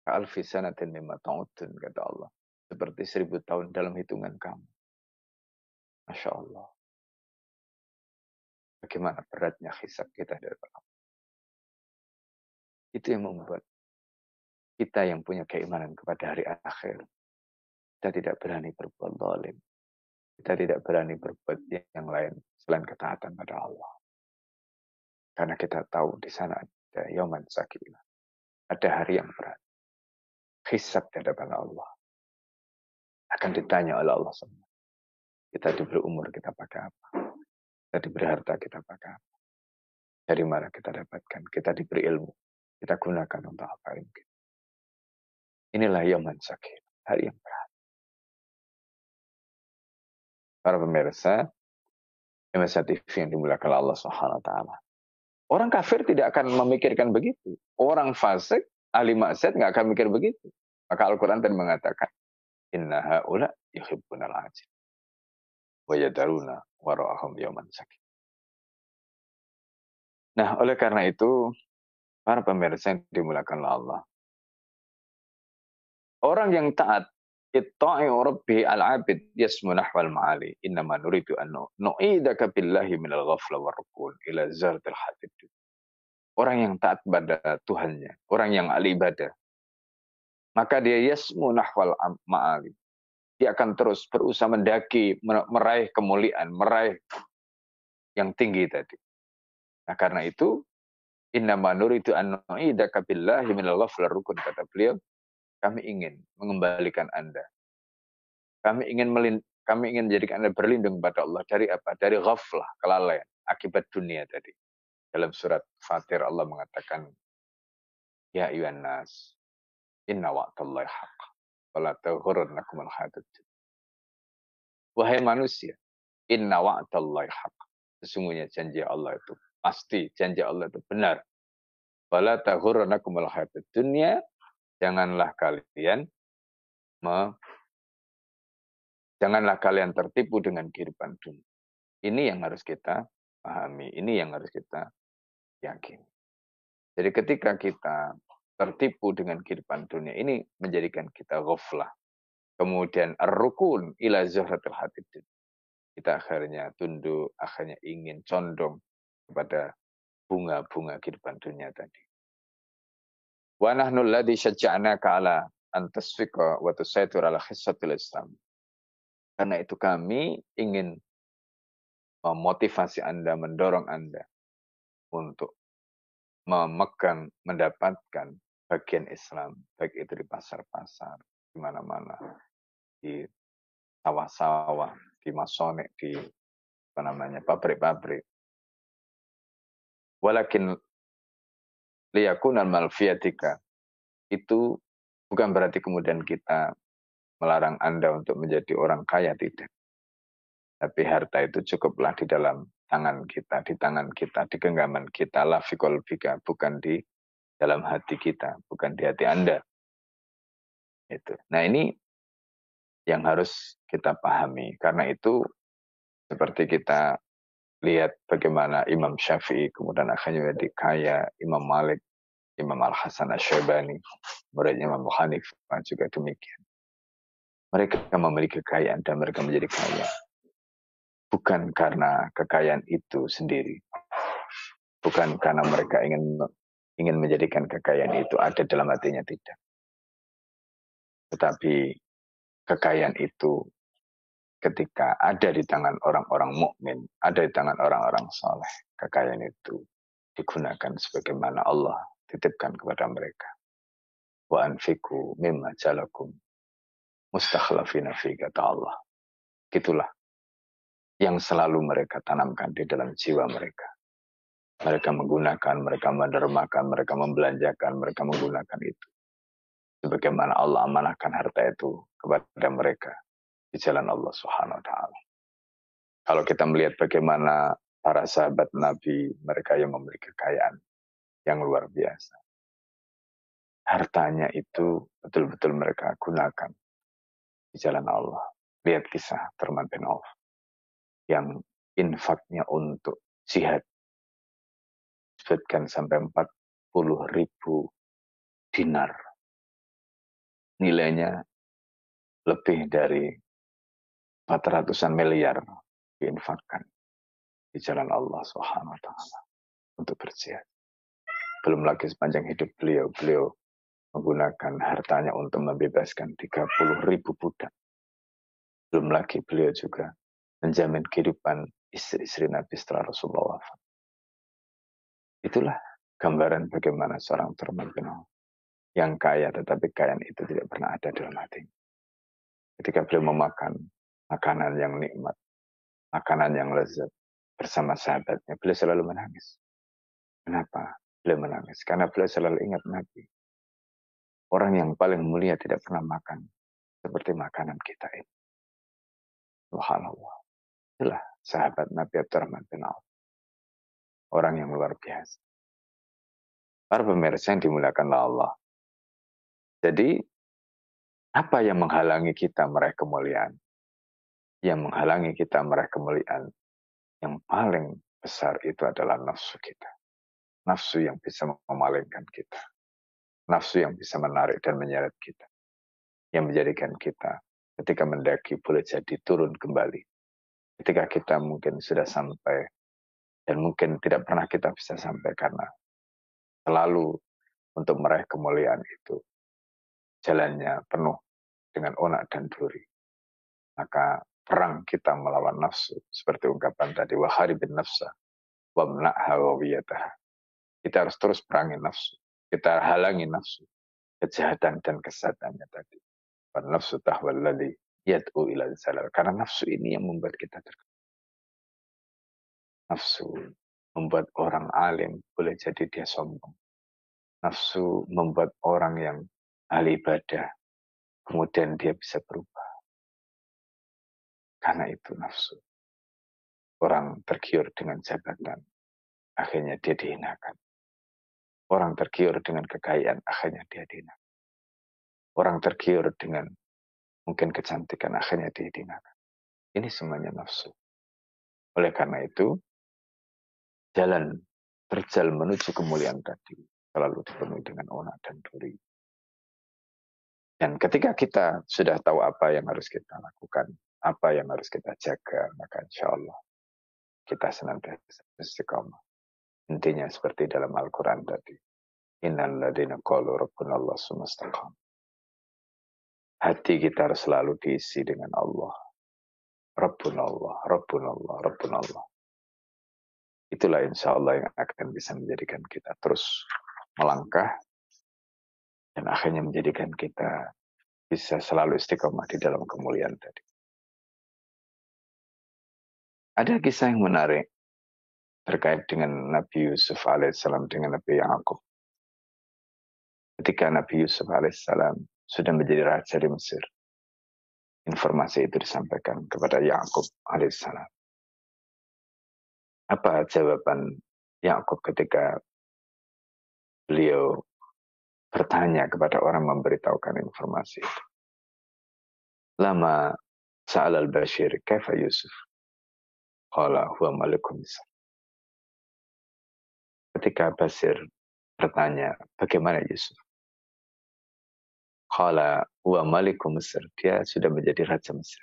Ka'alfi sanatin mimma ta'udun, kata Allah. Seperti seribu tahun dalam hitungan kamu. Masya Allah. Bagaimana beratnya hisab kita dari Allah. Itu yang membuat kita yang punya keimanan kepada hari akhir. Kita tidak berani berbuat zalim. Kita tidak berani berbuat yang lain selain ketaatan pada Allah. Karena kita tahu di sana ada yaman sakila. Ada hari yang berat. Hisab di hadapan Allah. Akan ditanya oleh Allah semua. Kita diberi umur, kita pakai apa? Kita diberi harta, kita pakai apa? Dari mana kita dapatkan? Kita diberi ilmu, kita gunakan untuk apa yang kita. Inilah Yaman Sakit, hari yang berat. Para pemirsa, MSA TV yang dimulakan Allah Subhanahu taala. Orang kafir tidak akan memikirkan begitu. Orang fasik, ahli maksiat nggak akan mikir begitu. Maka Al-Quran tadi mengatakan, Inna ha'ula yuhibbunal ajil. Wa yadaruna wara'ahum yaman sakit. Nah, oleh karena itu, Para pemirsa yang dimulakan Allah. Orang yang taat itta'i rabbi al-abid yasmu nahwal ma'ali innama nuridu an nu'idaka billahi minal ghafla warukun ila zardil hadid. Orang yang taat pada Tuhannya, orang yang ahli maka dia yasmu nahwal ma'ali. Dia akan terus berusaha mendaki, meraih kemuliaan, meraih yang tinggi tadi. Nah karena itu Inna nuridu an nu'idaka billahi minal ghaflar rukun kata beliau. Kami ingin mengembalikan Anda. Kami ingin melin kami ingin menjadikan Anda berlindung kepada Allah dari apa? Dari ghaflah, kelalaian, akibat dunia tadi. Dalam surat Fatir Allah mengatakan, Ya ayuhan nas, inna wa'tallahi haqq, wala taghurrannakum Wahai manusia, inna wa'tallahi haqq. Sesungguhnya janji Allah itu pasti, janji Allah itu benar. Wala taghurrannakum al dunia, janganlah kalian me, janganlah kalian tertipu dengan kehidupan dunia. Ini yang harus kita pahami, ini yang harus kita yakin. Jadi ketika kita tertipu dengan kehidupan dunia ini menjadikan kita ghaflah. Kemudian rukun ila zuhratil hati Kita akhirnya tunduk, akhirnya ingin condong kepada bunga-bunga kehidupan dunia tadi. Wa nahnu alladhi syaja'naka ala an tasfiqa wa tusaitir ala khissatil Islam. Karena itu kami ingin memotivasi Anda, mendorong Anda untuk memegang, mendapatkan bagian Islam, baik itu di pasar-pasar, di mana-mana, di sawah-sawah, di masonik, di apa namanya pabrik-pabrik. Walakin liyakunal malfiatika itu bukan berarti kemudian kita melarang Anda untuk menjadi orang kaya, tidak. Tapi harta itu cukuplah di dalam tangan kita, di tangan kita, di genggaman kita, la fikolbika, bukan di dalam hati kita, bukan di hati Anda. Itu. Nah ini yang harus kita pahami. Karena itu seperti kita lihat bagaimana Imam Syafi'i kemudian akhirnya menjadi kaya, Imam Malik, Imam Al-Hasan Asyabani, muridnya Imam Hanifah juga demikian. Mereka memiliki kekayaan dan mereka menjadi kaya bukan karena kekayaan itu sendiri. Bukan karena mereka ingin ingin menjadikan kekayaan itu ada dalam hatinya tidak. Tetapi kekayaan itu ketika ada di tangan orang-orang mukmin, ada di tangan orang-orang soleh, kekayaan itu digunakan sebagaimana Allah titipkan kepada mereka. Wa anfiku mimma jalakum mustakhlafina fi kata Allah. Gitulah yang selalu mereka tanamkan di dalam jiwa mereka. Mereka menggunakan, mereka mendermakan, mereka membelanjakan, mereka menggunakan itu. Sebagaimana Allah amanahkan harta itu kepada mereka di jalan Allah Subhanahu wa taala. Kalau kita melihat bagaimana para sahabat Nabi, mereka yang memiliki kekayaan yang luar biasa. Hartanya itu betul-betul mereka gunakan di jalan Allah. Lihat kisah Terman bin yang infaknya untuk jihad. Sebutkan sampai 40 ribu dinar. Nilainya lebih dari 400-an miliar diinfakkan di jalan Allah Subhanahu wa taala untuk berjihad. Belum lagi sepanjang hidup beliau, beliau menggunakan hartanya untuk membebaskan 30 ribu budak. Belum lagi beliau juga menjamin kehidupan istri-istri Nabi setelah Rasulullah wafat. Itulah gambaran bagaimana seorang bin yang kaya tetapi kekayaan itu tidak pernah ada dalam hati. Ketika beliau memakan makanan yang nikmat, makanan yang lezat bersama sahabatnya, beliau selalu menangis. Kenapa? Beliau menangis karena beliau selalu ingat Nabi. Orang yang paling mulia tidak pernah makan seperti makanan kita ini. Subhanallah. Itulah sahabat Nabi Abdurrahman bin Auf. Orang yang luar biasa. Para pemirsa yang dimuliakan Allah. Jadi, apa yang menghalangi kita meraih kemuliaan? Yang menghalangi kita meraih kemuliaan yang paling besar itu adalah nafsu kita. Nafsu yang bisa memalingkan kita. Nafsu yang bisa menarik dan menyeret kita. Yang menjadikan kita ketika mendaki boleh jadi turun kembali ketika kita mungkin sudah sampai dan mungkin tidak pernah kita bisa sampai karena selalu untuk meraih kemuliaan itu jalannya penuh dengan onak dan duri. Maka perang kita melawan nafsu seperti ungkapan tadi wahari bin nafsa wa Kita harus terus perangi nafsu. Kita halangi nafsu kejahatan dan kesesatannya tadi. Nafsu tahwalladhi yad'u ila. Karena nafsu ini yang membuat kita terkejut. Nafsu membuat orang alim boleh jadi dia sombong. Nafsu membuat orang yang ahli ibadah, kemudian dia bisa berubah. Karena itu nafsu. Orang tergiur dengan jabatan, akhirnya dia dihinakan. Orang tergiur dengan kekayaan, akhirnya dia dihinakan. Orang tergiur dengan mungkin kecantikan, akhirnya dia dihinakan. Ini semuanya nafsu. Oleh karena itu, jalan terjal menuju kemuliaan tadi selalu dipenuhi dengan onak dan duri. Dan ketika kita sudah tahu apa yang harus kita lakukan, apa yang harus kita jaga, maka insya Allah kita senantiasa istiqomah. Intinya seperti dalam Al-Quran tadi. Innal ladina qalu. Hati kita harus selalu diisi dengan Allah. Rabbuna Allah, Rabbuna Allah, Rabbuna Allah. Itulah insya Allah yang akan bisa menjadikan kita terus melangkah dan akhirnya menjadikan kita bisa selalu istiqomah di dalam kemuliaan tadi. Ada kisah yang menarik terkait dengan Nabi Yusuf alaihissalam dengan Nabi Yakub. Ketika Nabi Yusuf alaihissalam sudah menjadi raja di Mesir, informasi itu disampaikan kepada Yakub alaihissalam. Apa jawaban Yakub ketika beliau bertanya kepada orang memberitahukan informasi itu. Lama Sa'al al-Bashir, kaifa Yusuf? Qala huwa malikum Ketika Basir bertanya, bagaimana Yusuf? Qala huwa malikum Mesir. Dia sudah menjadi raja Mesir.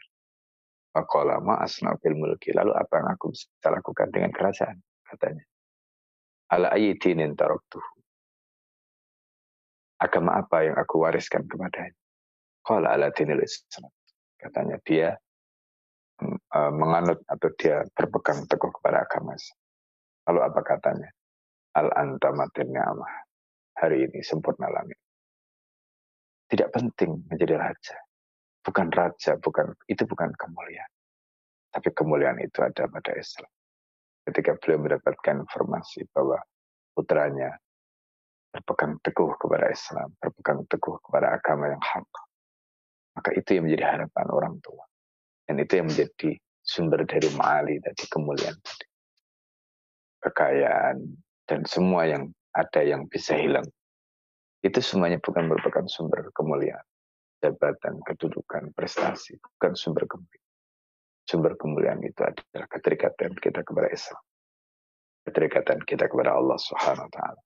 Faqala asna fil mulki. Lalu apa yang aku bisa lakukan dengan kerajaan? Katanya. Ala ayyidinin taraktuhu agama apa yang aku wariskan kepadanya? Qala ala dinil Islam. Katanya dia uh, menganut atau dia berpegang teguh kepada agama. Lalu apa katanya? Al anta ni'amah. Hari ini sempurna langit. Tidak penting menjadi raja. Bukan raja, bukan itu bukan kemuliaan. Tapi kemuliaan itu ada pada Islam. Ketika beliau mendapatkan informasi bahwa putranya berpegang teguh kepada Islam, berpegang teguh kepada agama yang hak. Maka itu yang menjadi harapan orang tua. Dan itu yang menjadi sumber dari ma'ali tadi, kemuliaan tadi. Kekayaan dan semua yang ada yang bisa hilang. Itu semuanya bukan merupakan sumber kemuliaan. Jabatan, kedudukan, prestasi, bukan sumber kemuliaan. Sumber kemuliaan itu adalah keterikatan kita kepada Islam. Keterikatan kita kepada Allah Subhanahu wa taala.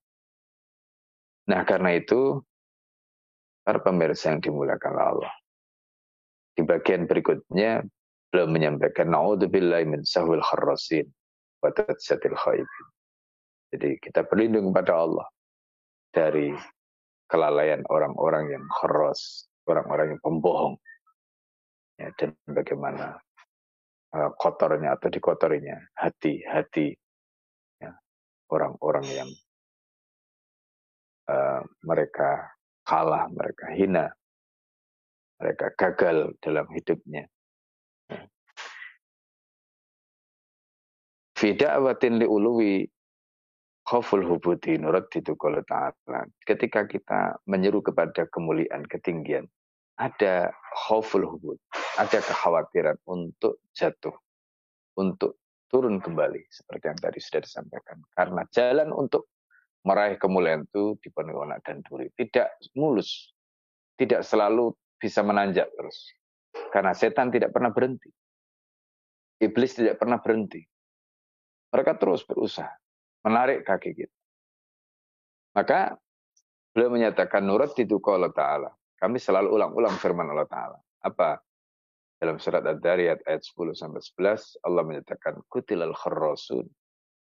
Nah karena itu, para pemirsa yang dimuliakan Allah. Di bagian berikutnya, beliau menyampaikan, Na'udzubillahi min sahwil kharrasin, wa tatsiyatil khaibin. Jadi kita berlindung kepada Allah dari kelalaian orang-orang yang kharras, orang-orang yang pembohong. Ya, dan bagaimana uh, kotornya atau dikotorinya hati-hati ya, orang-orang yang uh, mereka kalah, mereka hina, mereka gagal dalam hidupnya. Fida awatin li uluwi khawful hubuti nurat itu kalau ta'ala. Ketika kita menyeru kepada kemuliaan, ketinggian, ada khawful hubut, ada kekhawatiran untuk jatuh, untuk turun kembali, seperti yang tadi sudah disampaikan. Karena jalan untuk meraih kemuliaan itu dipenuhi onak dan duri. Tidak mulus. Tidak selalu bisa menanjak terus. Karena setan tidak pernah berhenti. Iblis tidak pernah berhenti. Mereka terus berusaha menarik kaki kita. Maka beliau menyatakan nurat itu Allah Ta'ala. Kami selalu ulang-ulang firman Allah Ta'ala. Apa? Dalam surat Ad-Dariyat ayat 10 sampai 11 Allah menyatakan kutilal kharrasun.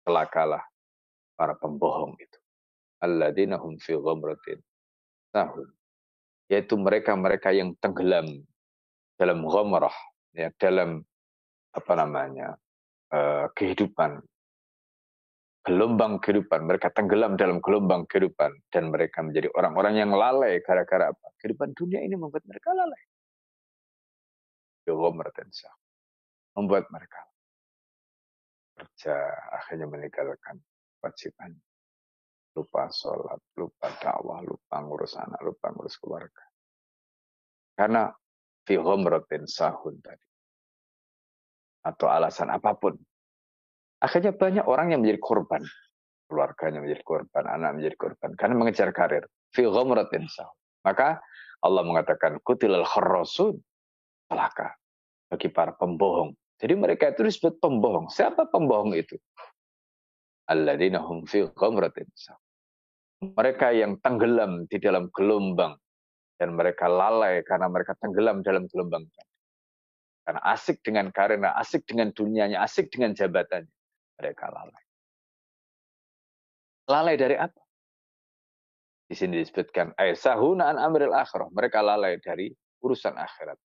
Celakalah para pembohong itu. Alladzina hum fi ghamratin tahun. Yaitu mereka-mereka yang tenggelam dalam ghamrah, ya, dalam apa namanya uh, kehidupan gelombang kehidupan. Mereka tenggelam dalam gelombang kehidupan. Dan mereka menjadi orang-orang yang lalai gara-gara apa? Kehidupan dunia ini membuat mereka lalai. Membuat mereka kerja akhirnya meninggalkan kewajiban. Lupa sholat, lupa dakwah, lupa ngurus anak, lupa ngurus keluarga. Karena fi sahun tadi. Atau alasan apa pun. Akhirnya banyak orang yang menjadi korban. Keluarganya menjadi korban, anak menjadi korban. Karena mengejar karir. Fi. Maka Allah mengatakan, kutilal kharrasun. Celaka bagi para pembohong. Jadi mereka itu disebut pembohong. Siapa pembohong itu? Alladzina hum fi Mereka yang tenggelam di dalam gelombang dan mereka lalai karena mereka tenggelam dalam gelombang. Karena asik dengan karena asik dengan dunianya, asik dengan jabatannya, mereka lalai. Lalai dari apa? Di sini disebutkan aisahuna an amril akhirah. Mereka lalai dari urusan akhirat.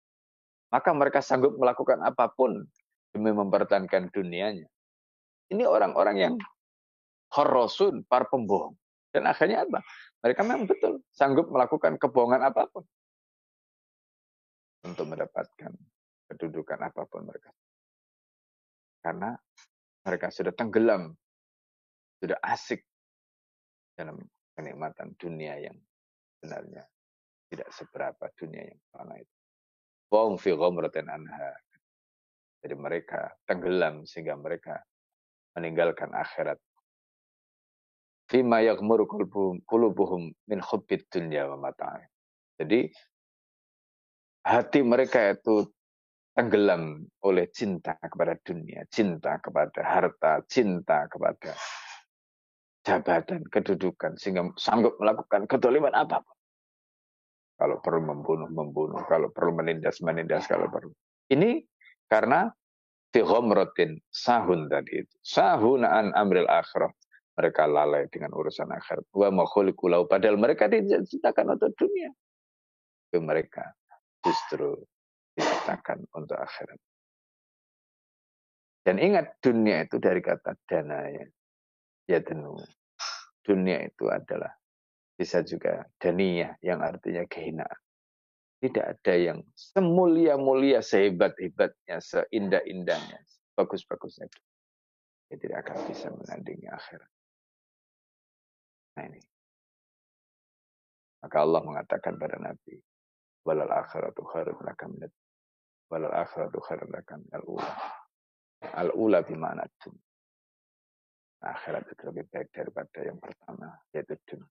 Maka mereka sanggup melakukan apa pun demi mempertahankan dunianya. Ini orang-orang yang khorosun, para pembohong. Dan akhirnya apa? Mereka memang betul sanggup melakukan kebohongan apa pun. Untuk mendapatkan kedudukan apa pun mereka. Karena mereka sudah tenggelam, sudah asik dalam kenikmatan dunia yang sebenarnya tidak seberapa dunia yang fana itu. Wong fi anha. Jadi mereka tenggelam sehingga mereka meninggalkan akhirat. Fima yaghmuru qulubuhum min hubbid dunya wa mata'i. Jadi hati mereka itu tenggelam oleh cinta kepada dunia, cinta kepada harta, cinta kepada jabatan, kedudukan, sehingga sanggup melakukan kedoliman apa pun. Kalau perlu membunuh, membunuh. Kalau perlu menindas, menindas. Kalau perlu. Ini karena fi sahun tadi itu. Sahun an amril akhirah. Mereka lalai dengan urusan akhirat. Wa makhulikulau. Padahal mereka diciptakan untuk dunia. Itu mereka justru diciptakan untuk akhirat. Dan ingat dunia itu dari kata dana ya. Ya denu. Dunia itu adalah bisa juga daniyah yang artinya kehinaan. Tidak ada yang semulia-mulia, sehebat-hebatnya, seindah-indahnya, bagus-bagusnya. Dia tidak akan bisa menandingi akhirat. Nah ini. Maka Allah mengatakan pada Nabi, walal akhiratu khairun laka minat walal akhiratu khairun laka minal ula. Al ula bimana dunia. Akhirat itu lebih baik daripada yang pertama, yaitu dunia.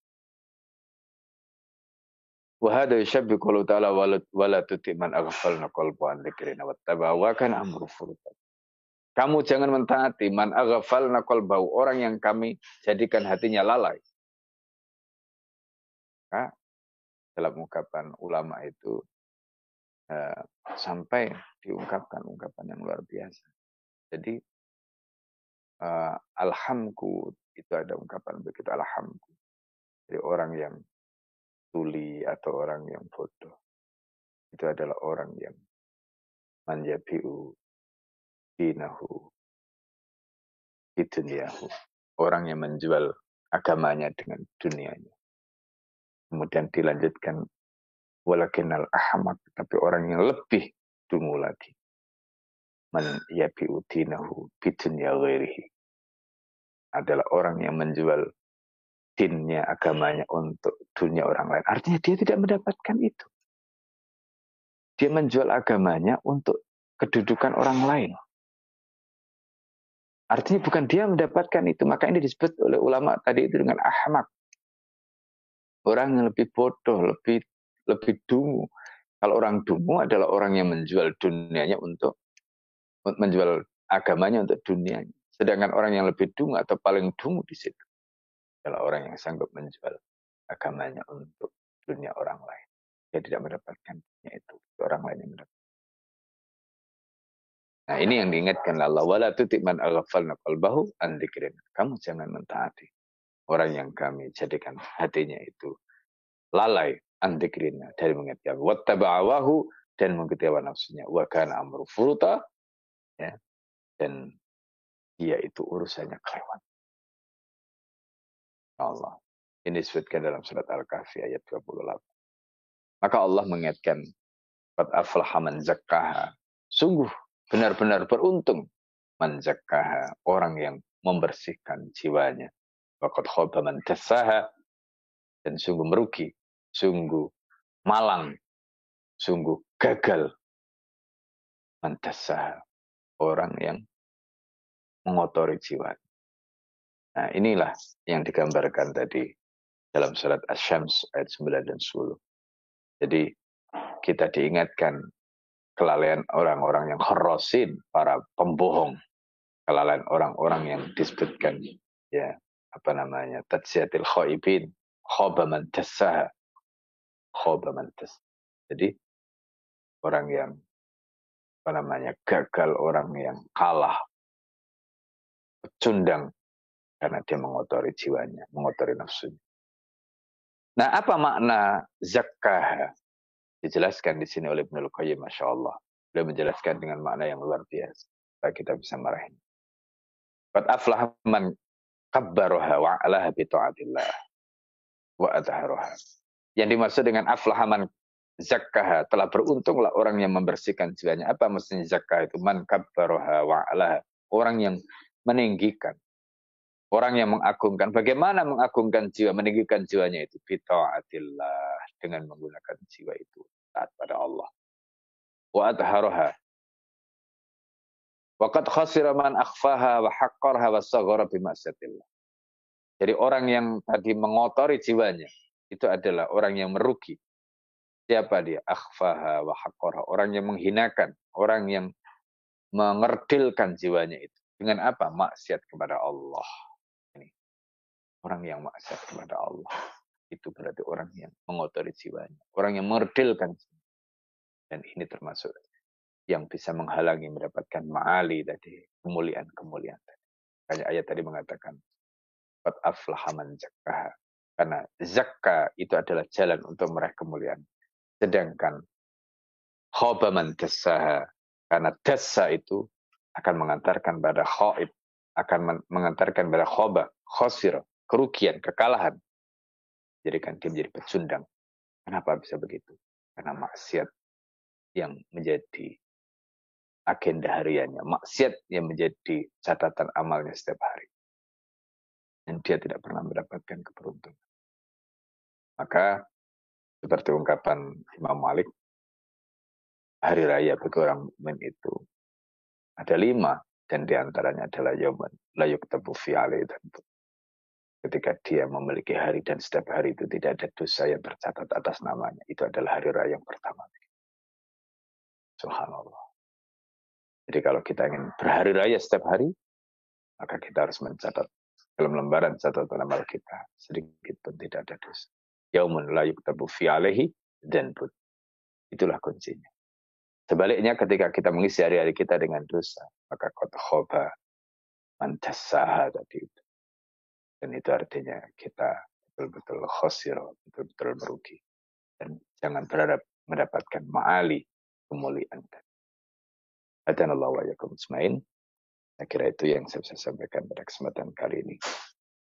Wahada yushabbi qawlu ta'ala wala tuti man aghfalna qalbu an dzikrina wattaba wa kana amru furuta. Kamu jangan mentaati man aghfalna qalbahu, orang yang kami jadikan hatinya lalai. Dalam ungkapan ulama itu sampai diungkapkan ungkapan yang luar biasa. Jadi uh, alhamku itu ada ungkapan begitu alhamku. Jadi orang yang tuli atau orang yang bodoh. Itu adalah orang yang manjabiu dinahu duniahu. Orang yang menjual agamanya dengan dunianya. Kemudian dilanjutkan walakinal ahmad. Tapi orang yang lebih dungu lagi. Man yabi'u bidunya ghairihi. Adalah orang yang menjual dinnya, agamanya untuk dunia orang lain. Artinya dia tidak mendapatkan itu. Dia menjual agamanya untuk kedudukan orang lain. Artinya bukan dia mendapatkan itu. Maka ini disebut oleh ulama tadi itu dengan ahmak. Orang yang lebih bodoh, lebih lebih dungu. Kalau orang dungu adalah orang yang menjual dunianya untuk menjual agamanya untuk dunianya. Sedangkan orang yang lebih dungu atau paling dungu di situ adalah orang yang sanggup menjual agamanya untuk dunia orang lain. Dia tidak mendapatkan dunia itu. Orang lain yang mendapatkan. Nah ini yang diingatkan Allah. Wala tutik man qalbahu an Kamu jangan mentaati orang yang kami jadikan hatinya itu lalai an dari mengingat kami. Wattaba'awahu dan mengikuti hawa nafsunya. Wa kana amru furuta. Ya. Dan dia itu urusannya kelewat. Allah. Ini disebutkan dalam surat Al-Kahfi ayat 28. Maka Allah mengingatkan, Qad aflaha man zakkaha. Sungguh benar-benar beruntung man zakkaha, orang yang membersihkan jiwanya. Waqad khaba man. Dan sungguh merugi, sungguh malang, sungguh gagal man dassaha. Orang yang mengotori jiwa. Nah inilah yang digambarkan tadi dalam surat Asy-Syams ayat 9 dan 10. Jadi kita diingatkan kelalaian orang-orang yang khorosin, para pembohong, kelalaian orang-orang yang disebutkan ya apa namanya tatsiyatil khaibin khaba man khaba man jadi orang yang apa namanya gagal orang yang kalah pecundang karena dia mengotori jiwanya, mengotori nafsunya. Nah, apa makna zakah? Dijelaskan di sini oleh Ibnu Qayyim, Masya Allah. Beliau menjelaskan dengan makna yang luar biasa. Supaya kita bisa marahin. Qad aflah man kabbaroha wa alaha bi ta'atillah wa adharoha. Yang dimaksud dengan aflahaman zakah telah beruntunglah orang yang membersihkan jiwanya. Apa maksudnya zakah itu? Man kabbaroha wa alaha. Orang yang meninggikan, Orang yang mengagungkan. Bagaimana mengagungkan jiwa, meninggikan jiwanya itu? Bita'atillah. Dengan menggunakan jiwa itu. Taat pada Allah. Wa adharoha. Waqad khasira man akhfaha wa haqqarha wa saghara. Jadi orang yang tadi mengotori jiwanya, itu adalah orang yang merugi. Siapa dia? Akhfaha wa haqqarha. Orang yang menghinakan, orang yang mengerdilkan jiwanya itu. Dengan apa? Maksiat kepada Allah orang yang maksiat kepada Allah. Itu berarti orang yang mengotori jiwanya. Orang yang merdilkan. Dan ini termasuk yang bisa menghalangi mendapatkan ma'ali tadi. Kemuliaan-kemuliaan tadi. Kayak ayat tadi mengatakan. Qad zakah. Karena zakah itu adalah jalan untuk meraih kemuliaan. Sedangkan khobaman dasaha. Karena dasa itu akan mengantarkan pada khaib. Akan mengantarkan pada khoba, khosir, kerugian, kekalahan. Jadikan dia menjadi pecundang. Kenapa bisa begitu? Karena maksiat yang menjadi agenda hariannya. Maksiat yang menjadi catatan amalnya setiap hari. Dan dia tidak pernah mendapatkan keberuntungan. Maka seperti ungkapan Imam Malik, hari raya bagi orang mukmin itu ada lima dan di antaranya adalah Yoman layuk fi'ali dan ketika dia memiliki hari dan setiap hari itu tidak ada dosa yang tercatat atas namanya. Itu adalah hari raya yang pertama. Subhanallah. Jadi kalau kita ingin berhari raya setiap hari, maka kita harus mencatat dalam lembaran catatan amal kita sedikit pun tidak ada dosa. Yaumun la yuktabu fi alaihi dan pun. Itulah kuncinya. Sebaliknya ketika kita mengisi hari-hari kita dengan dosa, maka kota khoba mantasaha tadi itu dan itu artinya kita betul-betul khosir, betul-betul merugi. Dan jangan berharap mendapatkan ma'ali kemuliaan. Adan Allah wa yakum ismain. Saya kira itu yang saya bisa sampaikan pada kesempatan kali ini.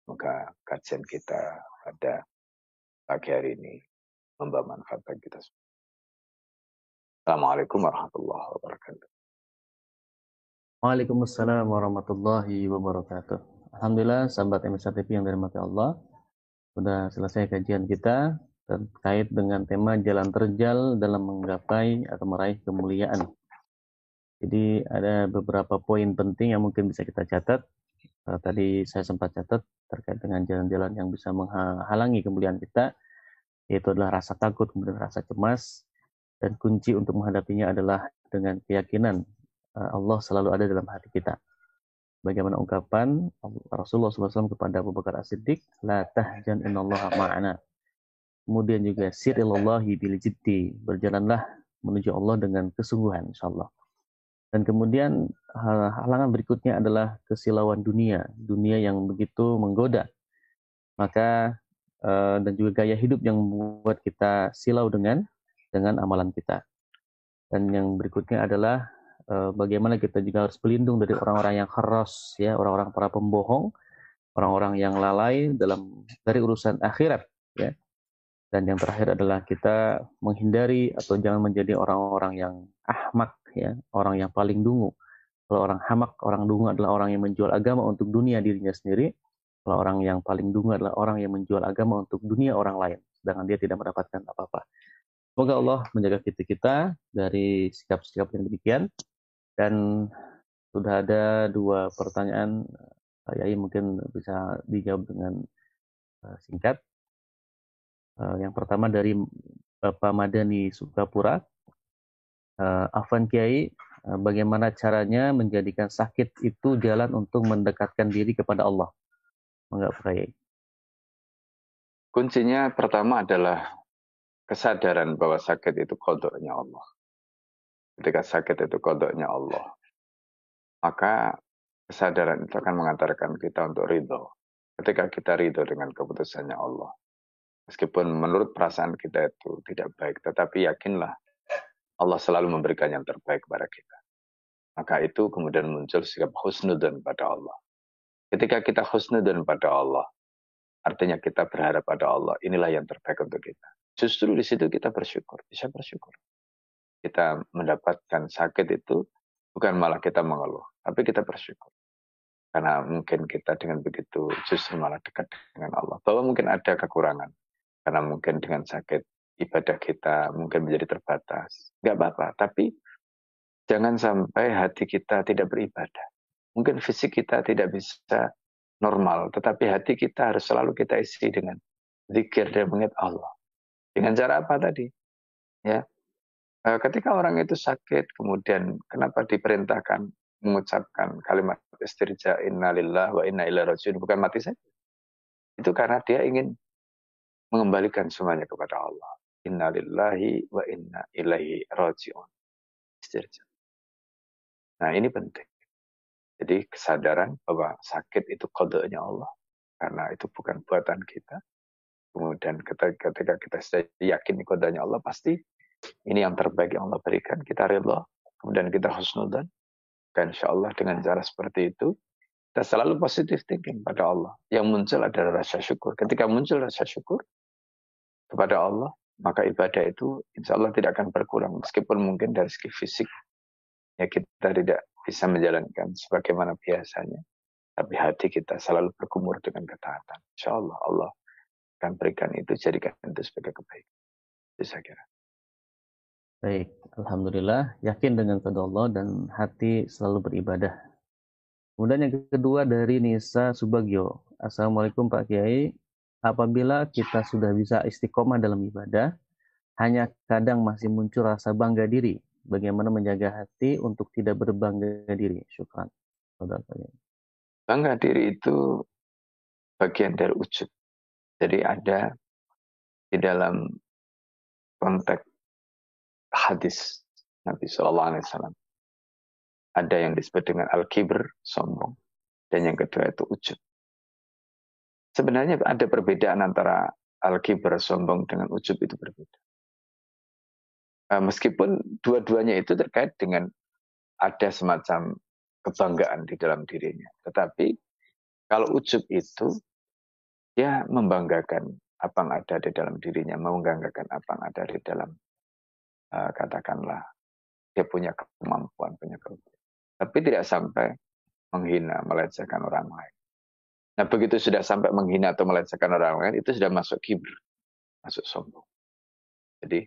Semoga kajian kita pada pagi hari ini membawa manfaat bagi kita semua. Assalamualaikum warahmatullahi wabarakatuh. Waalaikumsalam warahmatullahi wabarakatuh. Alhamdulillah sahabat MSA TV yang dirahmati Allah sudah selesai kajian kita terkait dengan tema jalan terjal dalam menggapai atau meraih kemuliaan. Jadi ada beberapa poin penting yang mungkin bisa kita catat. Eh, tadi saya sempat catat terkait dengan jalan-jalan yang bisa menghalangi kemuliaan kita, yaitu adalah rasa takut, kemudian rasa cemas, dan kunci untuk menghadapinya adalah dengan keyakinan eh, Allah selalu ada dalam hati kita bagaimana ungkapan Rasulullah SAW kepada Abu Bakar As-Siddiq, La tahjan innallaha ma'ana. Kemudian juga sirillahi bil jiddi, berjalanlah menuju Allah dengan kesungguhan insyaallah. Dan kemudian halangan berikutnya adalah kesilauan dunia, dunia yang begitu menggoda. Maka eh, dan juga gaya hidup yang membuat kita silau dengan dengan amalan kita. Dan yang berikutnya adalah Eh, bagaimana kita juga harus berlindung dari orang-orang yang keras ya orang-orang para pembohong orang-orang yang lalai dalam dari urusan akhirat ya dan yang terakhir adalah kita menghindari atau jangan menjadi orang-orang yang ahmak ya orang yang paling dungu kalau orang hamak orang dungu adalah orang yang menjual agama untuk dunia dirinya sendiri kalau orang yang paling dungu adalah orang yang menjual agama untuk dunia orang lain sedangkan dia tidak mendapatkan apa-apa Semoga Allah menjaga kita kita dari sikap-sikap yang demikian. Dan sudah ada dua pertanyaan, Pak Yai mungkin bisa dijawab dengan uh, singkat. Uh, yang pertama dari Bapak Madani Sukapura. Uh, Afan Kiai, uh, bagaimana caranya menjadikan sakit itu jalan untuk mendekatkan diri kepada Allah? Enggak, Pak Yai. Kuncinya pertama adalah kesadaran bahwa sakit itu kodoknya Allah. Ketika sakit itu kodoknya Allah, maka kesadaran itu akan mengantarkan kita untuk ridho. Ketika kita ridho dengan keputusannya Allah, meskipun menurut perasaan kita itu tidak baik, tetapi yakinlah Allah selalu memberikan yang terbaik kepada kita. Maka itu kemudian muncul sikap husnudun pada Allah. Ketika kita husnudun pada Allah, artinya kita berharap pada Allah, inilah yang terbaik untuk kita. Justru di situ kita bersyukur, bisa bersyukur. Kita mendapatkan sakit itu bukan malah kita mengeluh, tapi kita bersyukur. Karena mungkin kita dengan begitu justru malah dekat dengan Allah. Bahwa mungkin ada kekurangan. Karena mungkin dengan sakit ibadah kita mungkin menjadi terbatas. Gak apa-apa, tapi jangan sampai hati kita tidak beribadah. Mungkin fisik kita tidak bisa normal, tetapi hati kita harus selalu kita isi dengan zikir dan mengingat Allah. Dengan cara apa tadi? Ya. Eh, ketika orang itu sakit, kemudian kenapa diperintahkan mengucapkan kalimat istirja innalillah wa inna ilaihi rajiun bukan mati saja. Itu karena dia ingin mengembalikan semuanya kepada Allah. Innalillahi wa inna ilaihi rajiun. Nah, ini penting. Jadi kesadaran bahwa sakit itu kodenya Allah. Karena itu bukan buatan kita. Kemudian ketika kita yakin kodanya Allah, pasti ini yang terbaik yang Allah berikan. Kita rela, kemudian kita husnudan. Dan insya Allah dengan cara seperti itu, kita selalu positive thinking pada Allah. Yang muncul adalah rasa syukur. Ketika muncul rasa syukur kepada Allah, maka ibadah itu insya Allah tidak akan berkurang. Meskipun mungkin dari segi fisik, ya kita tidak bisa menjalankan sebagaimana biasanya. Tapi hati kita selalu berkumur dengan ketaatan. Insya Allah, Allah akan berikan itu jadikan itu sebagai kebaikan. Itu saya kira. Baik, Alhamdulillah yakin dengan kepada Allah dan hati selalu beribadah. Kemudian yang kedua dari Nisa Subagio. Assalamualaikum Pak Kiai. Apabila kita sudah bisa istiqomah dalam ibadah, hanya kadang masih muncul rasa bangga diri. Bagaimana menjaga hati untuk tidak berbangga diri? Syukran. Bangga diri itu bagian dari ujub. Jadi ada di dalam konteks hadis Nabi Shallallahu Alaihi Wasallam ada yang disebut dengan al-kibr, sombong, dan yang kedua itu ujub. Sebenarnya ada perbedaan antara al-kibr, sombong, dengan ujub itu berbeda. Eh, meskipun dua-duanya itu terkait dengan ada semacam kebanggaan di dalam dirinya. Tetapi kalau ujub itu dia membanggakan apa yang ada di dalam dirinya, membanggakan apa yang ada di dalam uh, katakanlah dia punya kemampuan, punya kelebihan. Tapi tidak sampai menghina, melecehkan orang lain. Nah begitu sudah sampai menghina atau melecehkan orang lain, itu sudah masuk kibir, masuk sombong. Jadi,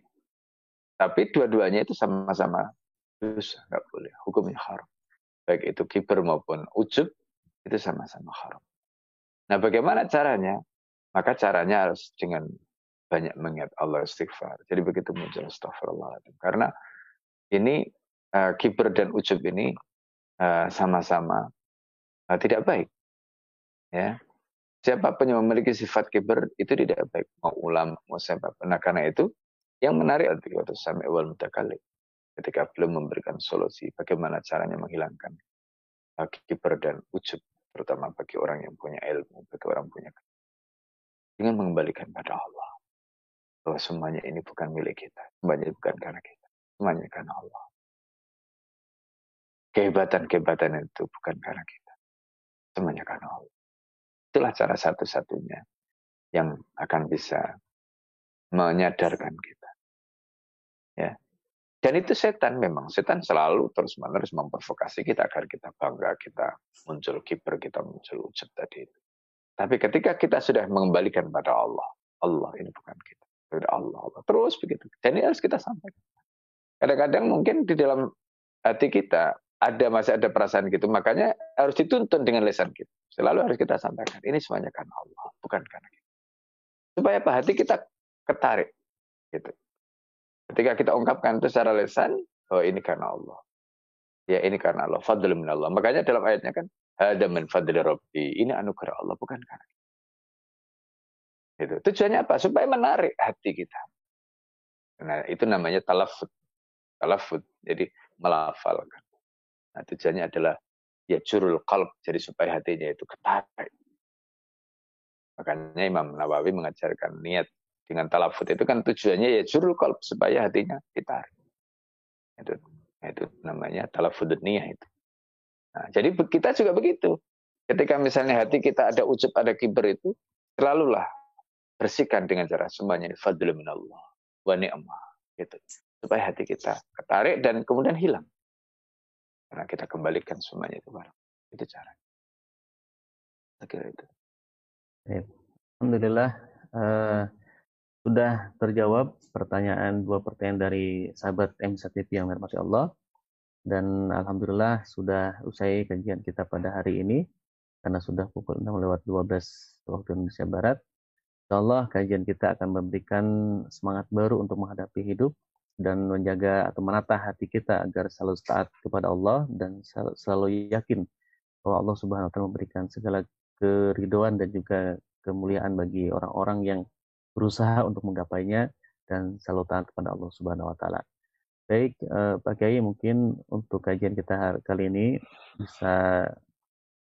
tapi dua-duanya itu sama-sama dosa, nggak boleh. Hukumnya haram. Baik itu kibir maupun ujub, itu sama-sama haram. Nah, bagaimana caranya? Maka caranya harus dengan banyak mengingat Allah istighfar. Jadi begitu muncul astagfirullahaladzim. Karena ini uh, kiber dan ujub ini eh, sama-sama uh, tidak baik. Ya, siapa pun yang memiliki sifat kiber itu tidak baik. Mau ulama, mau siapa pun. Nah, karena itu yang menarik adalah sami wal mutakalik. Ketika belum memberikan solusi, bagaimana caranya menghilangkan kiber dan ujub terutama bagi orang yang punya ilmu, bagi orang punya dengan mengembalikan pada Allah. Bahwa semuanya ini bukan milik kita, semuanya bukan karena kita, semuanya karena Allah. Kehebatan-kehebatan itu bukan karena kita, semuanya karena Allah. Itulah cara satu-satunya yang akan bisa menyadarkan kita. Ya. Dan itu setan memang. Setan selalu terus-menerus memprovokasi kita agar kita bangga, kita muncul kiper, kita muncul ujub tadi itu. Tapi ketika kita sudah mengembalikan pada Allah, Allah ini bukan kita. Pada Allah, Allah. Terus begitu. Dan ini harus kita sampaikan. Kadang-kadang mungkin di dalam hati kita ada masih ada perasaan gitu. Makanya harus dituntun dengan lesan kita. Selalu harus kita sampaikan. Ini semuanya karena Allah, bukan karena kita. Supaya apa? Hati kita ketarik. Gitu. Ketika kita ungkapkan itu secara lesan, oh ini karena Allah. Ya ini karena Allah. Fadl min Allah. Makanya dalam ayatnya kan, ada min fadli rabbi. Ini anugerah Allah, bukan karena kita. Gitu. Tujuannya apa? Supaya menarik hati kita. Nah, itu namanya talafut. Talafut. Jadi melafalkan. Nah, tujuannya adalah ya jurul qalb. Jadi supaya hatinya itu ketarik. Makanya Imam Nawawi mengajarkan niat dengan talafut itu kan tujuannya ya jurul qalb supaya hatinya ditarik. Itu, itu namanya talafut niat itu. Nah, jadi kita juga begitu. Ketika misalnya hati kita ada ucap, ada kiber itu, selalulah bersihkan dengan cara semuanya ini fadlu minallah wa ni'mah gitu supaya hati kita ketarik dan kemudian hilang karena kita kembalikan semuanya itu barang itu cara saya itu. Alhamdulillah uh, sudah terjawab pertanyaan dua pertanyaan dari sahabat M TV yang dirahmati Allah. Dan alhamdulillah sudah usai kajian kita pada hari ini karena sudah pukul 6 lewat 12 waktu Indonesia Barat. Insya Allah kajian kita akan memberikan semangat baru untuk menghadapi hidup dan menjaga atau menata hati kita agar selalu taat kepada Allah dan selalu yakin bahwa Allah Subhanahu wa taala memberikan segala keridoan dan juga kemuliaan bagi orang-orang yang berusaha untuk menggapainya dan selalu taat kepada Allah Subhanahu wa taala. Baik, eh, Pak Kiai mungkin untuk kajian kita kali ini bisa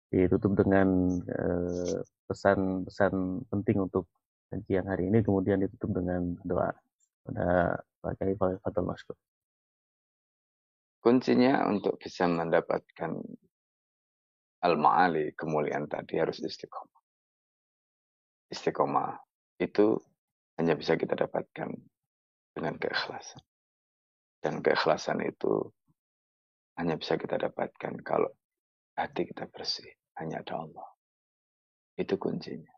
ditutup dengan eh, pesan-pesan penting untuk kajian hari ini kemudian ditutup dengan doa pada Pak Kiai Fatul Maskur. Kuncinya untuk bisa mendapatkan al-ma'ali, kemuliaan tadi harus istiqomah. Istiqomah itu hanya bisa kita dapatkan dengan keikhlasan. Dan keikhlasan itu hanya bisa kita dapatkan kalau hati kita bersih. Hanya ada Allah. Itu kuncinya.